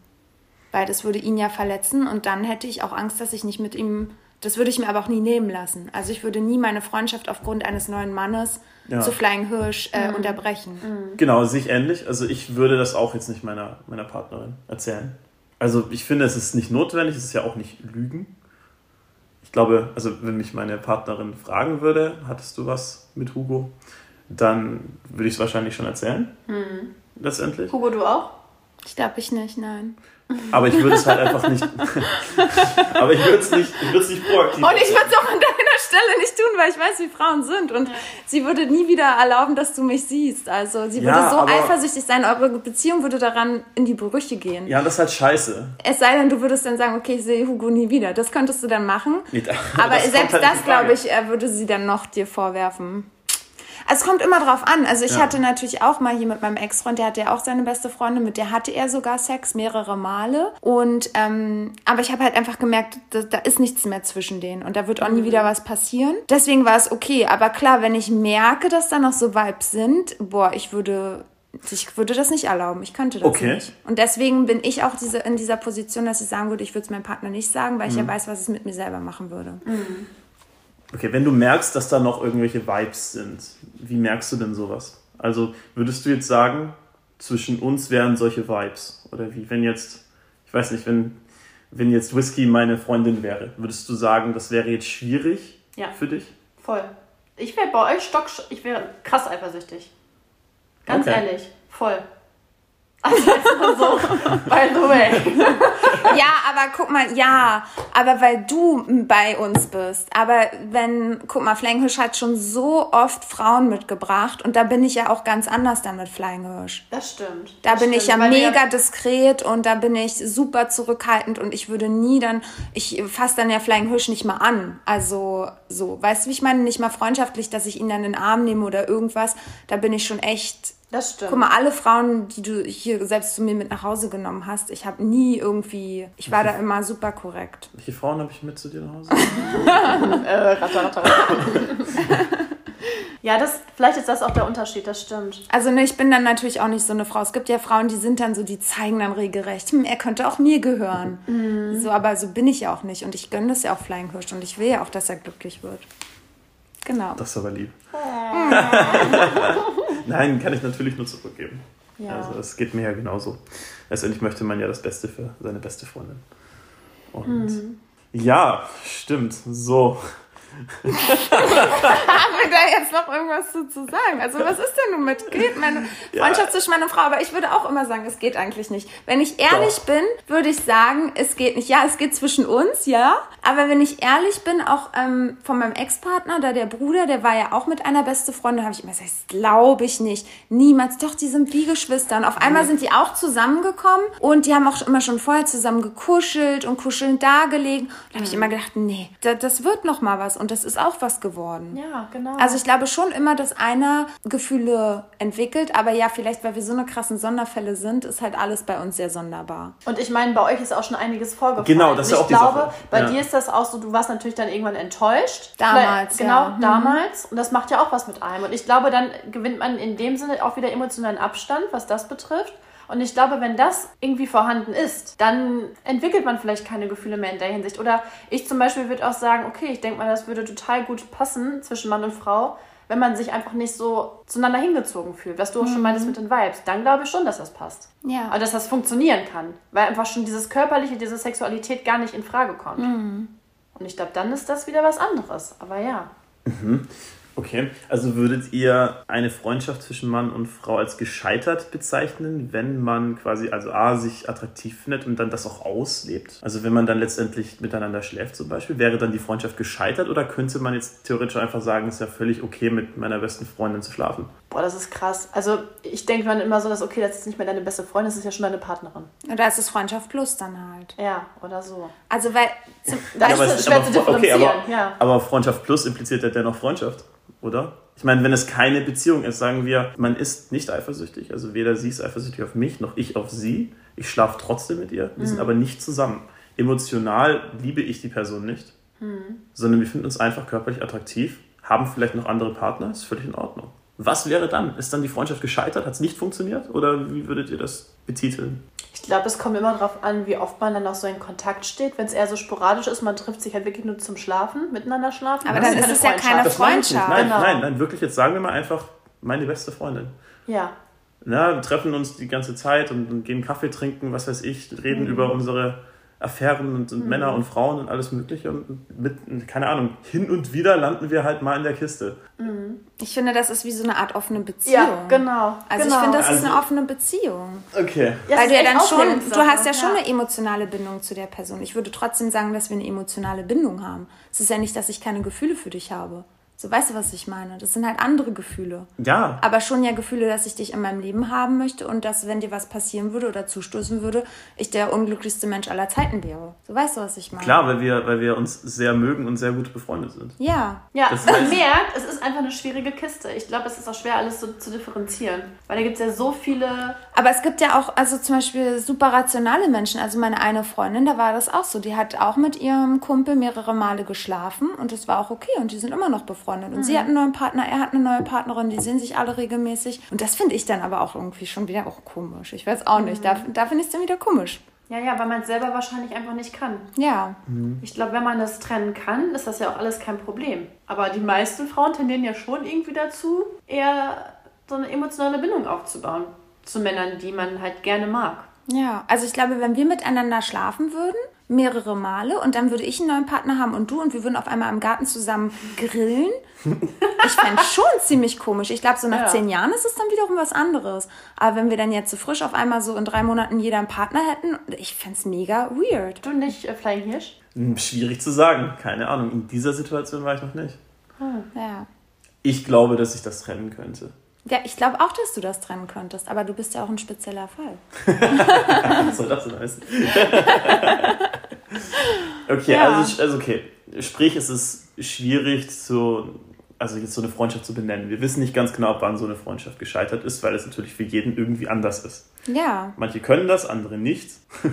Weil das würde ihn ja verletzen und dann hätte ich auch Angst, dass ich nicht mit ihm, das würde ich mir aber auch nie nehmen lassen. Also ich würde nie meine Freundschaft aufgrund eines neuen Mannes Ja. zu Flying Hirsch äh, unterbrechen. Genau, sich ähnlich. Also ich würde das auch jetzt nicht meiner, meiner Partnerin erzählen. Also ich finde, es ist nicht notwendig, es ist ja auch nicht Lügen. Ich glaube, also wenn mich meine Partnerin fragen würde, hattest du was mit Hugo, dann würde ich es wahrscheinlich schon erzählen. Letztendlich. Hugo, du auch? Ich glaube ich nicht, nein. Aber ich würde es halt einfach nicht. [laughs] aber ich würde es nicht, ich würde es nicht proaktiv. Und ich würde es auch an deiner Stelle nicht tun, weil ich weiß, wie Frauen sind. Und sie würde nie wieder erlauben, dass du mich siehst. Also sie würde Ja, so eifersüchtig sein, eure Beziehung würde daran in die Brüche gehen. Ja, das ist halt scheiße. Es sei denn, du würdest dann sagen, okay, ich sehe Hugo nie wieder. Das könntest du dann machen. Nee, da- Aber das selbst halt das, glaube ich, äh, würde sie dann noch dir vorwerfen. Es kommt immer drauf an. Also ich Ja. hatte natürlich auch mal hier mit meinem Ex-Freund, der hatte ja auch seine beste Freundin, mit der hatte er sogar Sex mehrere Male. Und ähm, aber ich habe halt einfach gemerkt, da, da ist nichts mehr zwischen denen und da wird auch Mhm. nie wieder was passieren. Deswegen war es okay. Aber klar, wenn ich merke, dass da noch so Vibes sind, boah, ich würde ich würde das nicht erlauben. Ich könnte das Okay. nicht. Und deswegen bin ich auch diese, in dieser Position, dass ich sagen würde, ich würde es meinem Partner nicht sagen, weil ich Mhm. ja weiß, was es mit mir selber machen würde. Okay, wenn du merkst, dass da noch irgendwelche Vibes sind, wie merkst du denn sowas? Also würdest du jetzt sagen, zwischen uns wären solche Vibes? Oder wie, wenn jetzt, ich weiß nicht, wenn, wenn jetzt Whisky meine Freundin wäre, würdest du sagen, das wäre jetzt schwierig Ja. für dich? Voll. Ich wäre bei euch stock, ich wäre krass eifersüchtig. Ganz Okay. ehrlich, voll. Also so, by the way. Ja, aber guck mal, ja, aber weil du bei uns bist. Aber wenn, guck mal, Flying Hirsch hat schon so oft Frauen mitgebracht und da bin ich ja auch ganz anders dann mit Flying Hirsch. Das stimmt. Da das bin ich ja stimmt, weil wir- mega diskret und da bin ich super zurückhaltend und ich würde nie dann, ich fasse dann ja Flying Hirsch nicht mal an. Also so, weißt du, wie ich meine? Nicht mal freundschaftlich, dass ich ihn dann in den Arm nehme oder irgendwas. Da bin ich schon echt Das stimmt. Guck mal, alle Frauen, die du hier selbst zu mir mit nach Hause genommen hast, ich habe nie irgendwie, ich war da immer super korrekt. Welche Frauen habe ich mit zu dir nach Hause? [laughs] Äh, ratter, ratter, ratter. [laughs] ja, das, vielleicht ist das auch der Unterschied, das stimmt. Also ne, ich bin dann natürlich auch nicht so eine Frau. Es gibt ja Frauen, die sind dann so, die zeigen dann regelrecht, hm, er könnte auch mir gehören. Mhm. So, aber so bin ich ja auch nicht und ich gönne das ja auch Flying Hirsch und ich will ja auch, dass er glücklich wird. Genau. Das ist aber lieb. [laughs] Nein, kann ich natürlich nur zurückgeben. Ja. Also es geht mir ja genauso. Letztendlich möchte man ja das Beste für seine beste Freundin. Und Mhm. ja, stimmt. So. Haben wir da jetzt noch irgendwas zu, zu sagen? Also was ist denn nun mit geht meine Freundschaft zwischen Mann und Frau? Aber ich würde auch immer sagen, es geht eigentlich nicht. Wenn ich ehrlich Doch. bin, würde ich sagen, es geht nicht. Ja, es geht zwischen uns, ja. Aber wenn ich ehrlich bin, auch ähm, von meinem Ex-Partner, da der Bruder, der war ja auch mit einer beste Freundin, habe ich immer gesagt, das glaube ich nicht. Niemals. Doch, die sind wie Geschwister. Und auf einmal sind die auch zusammengekommen und die haben auch immer schon vorher zusammen gekuschelt und kuschelnd da gelegen. Und da habe ich immer gedacht, nee, da, das wird noch mal was. Und das ist auch was geworden. Ja, genau. Also ich glaube schon immer, dass einer Gefühle entwickelt, aber ja, vielleicht, weil wir so eine krassen Sonderfälle sind, ist halt alles bei uns sehr sonderbar. Und ich meine, bei euch ist auch schon einiges vorgefallen. Genau, das ist ja auch ich glaube, Sache. bei Ja. dir ist das auch so, du warst natürlich dann irgendwann enttäuscht. Damals, Genau, ja. Mhm. damals. Und das macht ja auch was mit einem. Und ich glaube, dann gewinnt man in dem Sinne auch wieder emotionalen Abstand, was das betrifft. Und ich glaube, wenn das irgendwie vorhanden ist, dann entwickelt man vielleicht keine Gefühle mehr in der Hinsicht. Oder ich zum Beispiel würde auch sagen, okay, ich denke mal, das würde total gut passen zwischen Mann und Frau, wenn man sich einfach nicht so zueinander hingezogen fühlt, was du auch schon meintest mit den Vibes, dann glaube ich schon, dass das passt. Ja. Also, dass das funktionieren kann. Weil einfach schon dieses Körperliche, diese Sexualität gar nicht in Frage kommt. Und ich glaube, dann ist das wieder was anderes. Aber ja. Okay, also würdet ihr eine Freundschaft zwischen Mann und Frau als gescheitert bezeichnen, wenn man quasi, also A, sich attraktiv findet und dann das auch auslebt? Also wenn man dann letztendlich miteinander schläft zum Beispiel, wäre dann die Freundschaft gescheitert oder könnte man jetzt theoretisch einfach sagen, es ist ja völlig okay, mit meiner besten Freundin zu schlafen? Boah, das ist krass. Also, ich denke dann immer so, dass, okay, das ist nicht mehr deine beste Freundin, das ist ja schon deine Partnerin. Oder ist es Freundschaft plus dann halt? Ja, oder so. Also, weil. Zum, Das aber ist es schwer zu aber, okay, differenzieren, aber, ja. aber Freundschaft plus impliziert ja dennoch Freundschaft, oder? Ich meine, wenn es keine Beziehung ist, sagen wir, man ist nicht eifersüchtig. Also weder sie ist eifersüchtig auf mich, noch ich auf sie. Ich schlafe trotzdem mit ihr. Wir Mhm. sind aber nicht zusammen. Emotional liebe ich die Person nicht, Mhm. sondern wir finden uns einfach körperlich attraktiv, haben vielleicht noch andere Partner, ist völlig in Ordnung. Was wäre dann? Ist dann die Freundschaft gescheitert? Hat es nicht funktioniert? Oder wie würdet ihr das betiteln? Ich glaube, es kommt immer darauf an, wie oft man dann auch so in Kontakt steht. Wenn es eher so sporadisch ist, man trifft sich halt wirklich nur zum Schlafen, miteinander schlafen. Aber das dann ist es ja keine. Freundschaft. Nein, Genau. nein, nein, wirklich, jetzt sagen wir mal einfach meine beste Freundin. Ja. Na, wir treffen uns die ganze Zeit und, und gehen Kaffee trinken, was weiß ich, reden Mhm. über unsere Affären und, und Männer und Frauen und alles Mögliche. Und mit, keine Ahnung, hin und wieder landen wir halt mal in der Kiste. Ich finde, das ist wie so eine Art offene Beziehung. Ja, genau. Also genau. ich finde, das ist Also- eine offene Beziehung. Okay. Ja, Weil du ja ist dann schon, du hast ja schon ja. eine emotionale Bindung zu der Person. Ich würde trotzdem sagen, dass wir eine emotionale Bindung haben. Es ist ja nicht, dass ich keine Gefühle für dich habe. So, weißt du, was ich meine? Das sind halt andere Gefühle. Ja, Aber schon ja Gefühle, dass ich dich in meinem Leben haben möchte und dass, wenn dir was passieren würde oder zustoßen würde, ich der unglücklichste Mensch aller Zeiten wäre. So, weißt du, was ich meine? klar, weil wir, weil wir uns sehr mögen und sehr gut befreundet sind. Ja. Ja, Das [laughs] man heißt- merkt, es ist einfach eine schwierige Kiste. Ich glaube, es ist auch schwer, alles so zu differenzieren. Weil da gibt es ja so viele. Aber es gibt ja auch, also zum Beispiel super rationale Menschen. Also meine eine Freundin, da war das auch so. Die hat auch mit ihrem Kumpel mehrere Male geschlafen und das war auch okay und die sind immer noch befreundet. Und sie hat einen neuen Partner, er hat eine neue Partnerin, die sehen sich alle regelmäßig. Und das finde ich dann aber auch irgendwie schon wieder auch komisch. Ich weiß auch nicht. Da, da finde ich es dann wieder komisch. Ja, ja, weil man es selber wahrscheinlich einfach nicht kann. Ja. Ich glaube, wenn man das trennen kann, ist das ja auch alles kein Problem. Aber die meisten Frauen tendieren ja schon irgendwie dazu, eher so eine emotionale Bindung aufzubauen. Zu Männern, die man halt gerne mag. Ja, also ich glaube, wenn wir miteinander schlafen würden, mehrere Male, und dann würde ich einen neuen Partner haben und du, und wir würden auf einmal im Garten zusammen grillen, [laughs] ich fände schon ziemlich komisch. Ich glaube, so nach Ja. zehn Jahren ist es dann wiederum was anderes. Aber wenn wir dann jetzt so frisch auf einmal so in drei Monaten jeder einen Partner hätten, ich fände es mega weird. Du nicht, äh, Flying Hirsch? Hm, Schwierig zu sagen, keine Ahnung. In dieser Situation war ich noch nicht. Ja. Ich glaube, dass ich das trennen könnte. Ja, ich glaube auch, dass du das trennen könntest, aber du bist ja auch ein spezieller Fall. [laughs] Was soll das denn heißen? [laughs] okay, Ja. also, also okay. Sprich, es ist schwierig zu, also jetzt so eine Freundschaft zu benennen. Wir wissen nicht ganz genau, wann so eine Freundschaft gescheitert ist, weil es natürlich für jeden irgendwie anders ist. Ja. Manche können das, andere nicht. [laughs]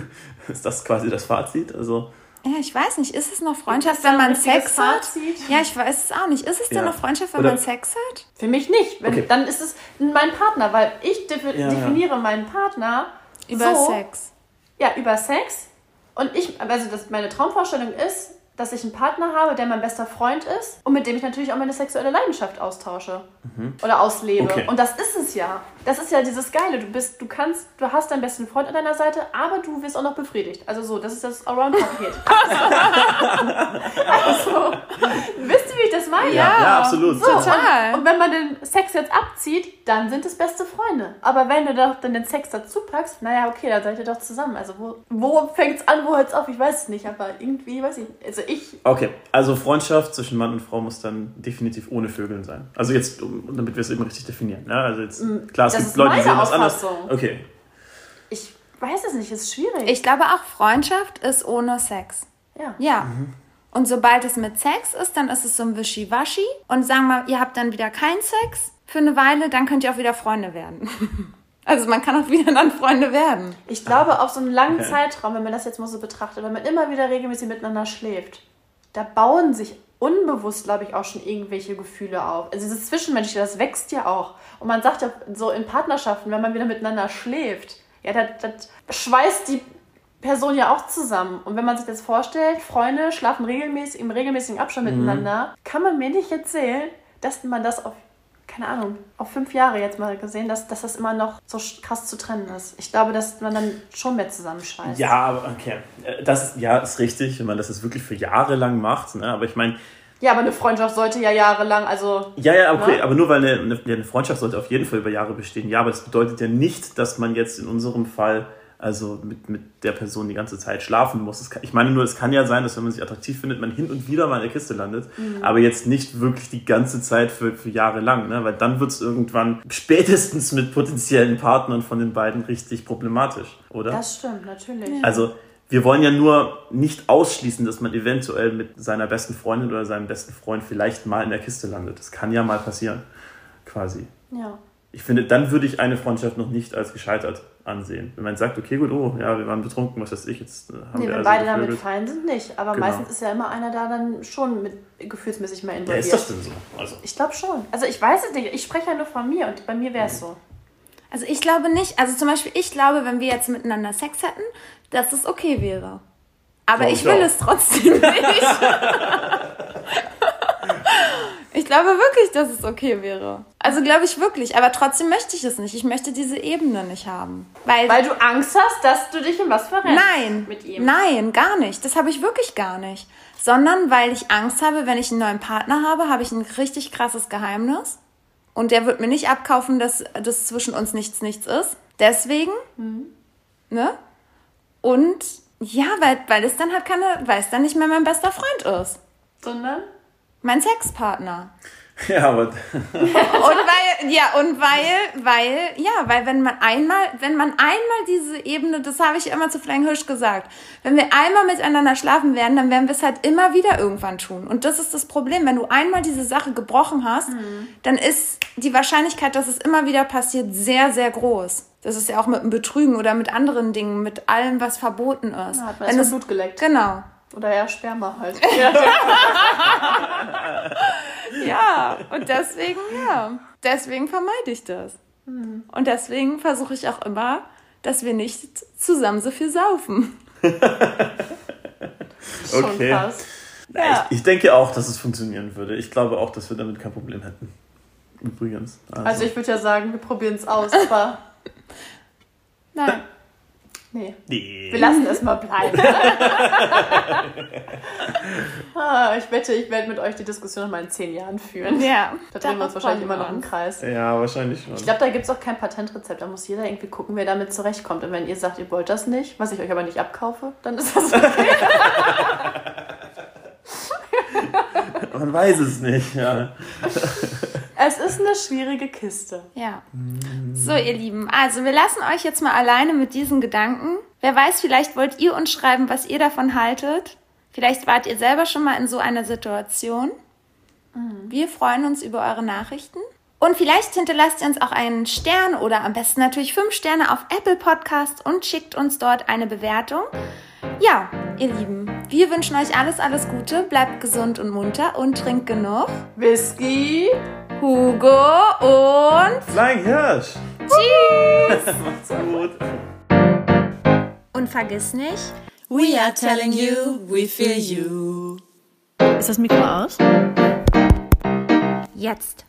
ist das quasi das Fazit? Also, Ja, ich weiß nicht. Ist es noch Freundschaft, wenn man Sex hat? Ja, ich weiß es auch nicht. Ist es denn Ja. noch Freundschaft, wenn Oder- man Sex hat? Für mich nicht. Wenn, Okay. Dann ist es mein Partner, weil ich defi Ja, ja. definiere meinen Partner Über so, Sex. Ja, über Sex. Und ich, also das, meine Traumvorstellung ist, dass ich einen Partner habe, der mein bester Freund ist und mit dem ich natürlich auch meine sexuelle Leidenschaft austausche oder auslebe. Okay. Und das ist es ja. Das ist ja dieses Geile. Du bist, du kannst, du hast deinen besten Freund an deiner Seite, aber du wirst auch noch befriedigt. Also so, das ist das Allround-Paket. [laughs] also, wisst ihr, wie ich das meine? ja, ja absolut. So, Total. Und, und wenn man den Sex jetzt abzieht, dann sind es beste Freunde. Aber wenn du doch dann den Sex dazu packst, naja, okay, dann seid ihr doch zusammen. Also wo, wo fängt es an, wo hört es auf? Ich weiß es nicht, aber irgendwie, weiß ich Also ich, Okay, also Freundschaft zwischen Mann und Frau muss dann definitiv ohne Vögeln sein. Also jetzt, um, damit wir es eben richtig definieren. Ja, also jetzt, klar, es Mm, das gibt ist Leute, die sehen das anders. Okay, ich weiß es nicht, ist schwierig. Ich glaube auch, Freundschaft ist ohne Sex. ja. Ja. Und sobald es mit Sex ist, dann ist es so ein Wischiwaschi. Und sagen wir, ihr habt dann wieder keinen Sex für eine Weile, dann könnt ihr auch wieder Freunde werden. [laughs] Also man kann auch wieder [laughs] dann Freunde werden. Ich glaube, auf so einen langen Okay. Zeitraum, wenn man das jetzt mal so betrachtet, wenn man immer wieder regelmäßig miteinander schläft, da bauen sich unbewusst, glaube ich, auch schon irgendwelche Gefühle auf. Also dieses Zwischenmenschliche, das wächst ja auch. Und man sagt ja so in Partnerschaften, wenn man wieder miteinander schläft, Ja, das, das schweißt die Person ja auch zusammen. Und wenn man sich das vorstellt, Freunde schlafen regelmäßig im regelmäßigen Abstand Mhm. miteinander, kann man mir nicht erzählen, dass man das auf, keine Ahnung, auf fünf Jahre jetzt mal gesehen, dass, dass das immer noch so krass zu trennen ist. Ich glaube, dass man dann schon mehr zusammenschweißt. Ja, aber okay. Äh, Das ja, ist richtig, wenn man das jetzt wirklich für Jahre lang macht. Ne? Aber ich meine, Ja, aber eine Freundschaft sollte ja jahrelang, also ja, ja, okay, Ne? aber nur weil eine, eine, eine Freundschaft sollte auf jeden Fall über Jahre bestehen. Ja, aber das bedeutet ja nicht, dass man jetzt in unserem Fall also mit, mit der Person die ganze Zeit schlafen muss. Kann, ich meine nur, es kann ja sein, dass wenn man sich attraktiv findet, man hin und wieder mal in der Kiste landet, aber jetzt nicht wirklich die ganze Zeit für, für Jahre lang, ne? weil dann wird es irgendwann spätestens mit potenziellen Partnern von den beiden richtig problematisch, oder? das stimmt, natürlich. Also wir wollen ja nur nicht ausschließen, dass man eventuell mit seiner besten Freundin oder seinem besten Freund vielleicht mal in der Kiste landet. Das kann ja mal passieren, quasi. Ja. Ich finde, dann würde ich eine Freundschaft noch nicht als gescheitert ansehen. Wenn man sagt, okay, gut, oh, ja, wir waren betrunken, was weiß ich, jetzt äh, haben Nee, wir wenn also beide damit gevögelt. fein sind, nicht. Aber Genau. meistens ist ja immer einer da dann schon mit gefühlsmäßig mehr Ja, involviert. ist das denn so? Also, Ich glaube schon. Also ich weiß es nicht. Ich spreche ja nur von mir und bei mir wäre es so. Also ich glaube nicht, also zum Beispiel ich glaube, wenn wir jetzt miteinander Sex hätten, dass es okay wäre. Aber ich ich will auch. es trotzdem nicht. [laughs] [laughs] ich glaube wirklich, dass es okay wäre. Also glaube ich wirklich, aber trotzdem möchte ich es nicht. Ich möchte diese Ebene nicht haben. Weil, Weil du Angst hast, dass du dich in was verrennst. nein, Mit ihm. nein, gar nicht. Das habe ich wirklich gar nicht. Sondern weil ich Angst habe, wenn ich einen neuen Partner habe, habe ich ein richtig krasses Geheimnis. Und der wird mir nicht abkaufen, dass das zwischen uns nichts, nichts ist. Deswegen, ne? Und ja, weil, weil es dann halt keine, weil es dann nicht mehr mein bester Freund ist. Sondern? Mein Sexpartner. [laughs] ja, aber Und weil, ja, und weil, weil, ja, weil wenn man einmal, wenn man einmal diese Ebene, das habe ich immer zu Flying Hirsch gesagt, wenn wir einmal miteinander schlafen werden, dann werden wir es halt immer wieder irgendwann tun. Und das ist das Problem. Wenn du einmal diese Sache gebrochen hast, dann ist die Wahrscheinlichkeit, dass es immer wieder passiert, sehr, sehr groß. Das ist ja auch mit dem Betrügen oder mit anderen Dingen, mit allem, was verboten ist. Da hat man Wenn es, Blut geleckt. genau. Oder ja, Sperma halt. [laughs] [laughs] Ja, und deswegen, ja, deswegen vermeide ich das. Und deswegen versuche ich auch immer, dass wir nicht zusammen so viel saufen. [laughs] Schon Okay. krass. Ja. Ich, ich denke auch, dass es funktionieren würde. Ich glaube auch, dass wir damit kein Problem hätten. Übrigens. Also ich würde ja sagen, wir probieren es aus, aber Nein. Nee. nee. Wir lassen es mal bleiben. [laughs] ah, ich wette, ich werde mit euch die Diskussion noch mal in zehn Jahren führen. Ja. Da drehen wir uns wahrscheinlich immer noch im. Kreis. Ja, wahrscheinlich schon. Ich glaube, da gibt es auch kein Patentrezept. Da muss jeder irgendwie gucken, wer damit zurechtkommt. Und wenn ihr sagt, ihr wollt das nicht, was ich euch aber nicht abkaufe, dann ist das okay. [laughs] Man weiß es nicht. Ja. [laughs] es ist eine schwierige Kiste. Ja. So, ihr Lieben, also wir lassen euch jetzt mal alleine mit diesen Gedanken. Wer weiß, vielleicht wollt ihr uns schreiben, was ihr davon haltet. Vielleicht wart ihr selber schon mal in so einer Situation. Wir freuen uns über eure Nachrichten. Und vielleicht hinterlasst ihr uns auch einen Stern oder am besten natürlich fünf Sterne auf Apple Podcast und schickt uns dort eine Bewertung. Ja, ihr Lieben, wir wünschen euch alles, alles Gute. Bleibt gesund und munter und trinkt genug. Whisky. Hugo und Flying Hirsch. Tschüss! [laughs] Macht's gut. Und vergiss nicht, We are telling you, we feel you. Ist das Mikro aus? jetzt.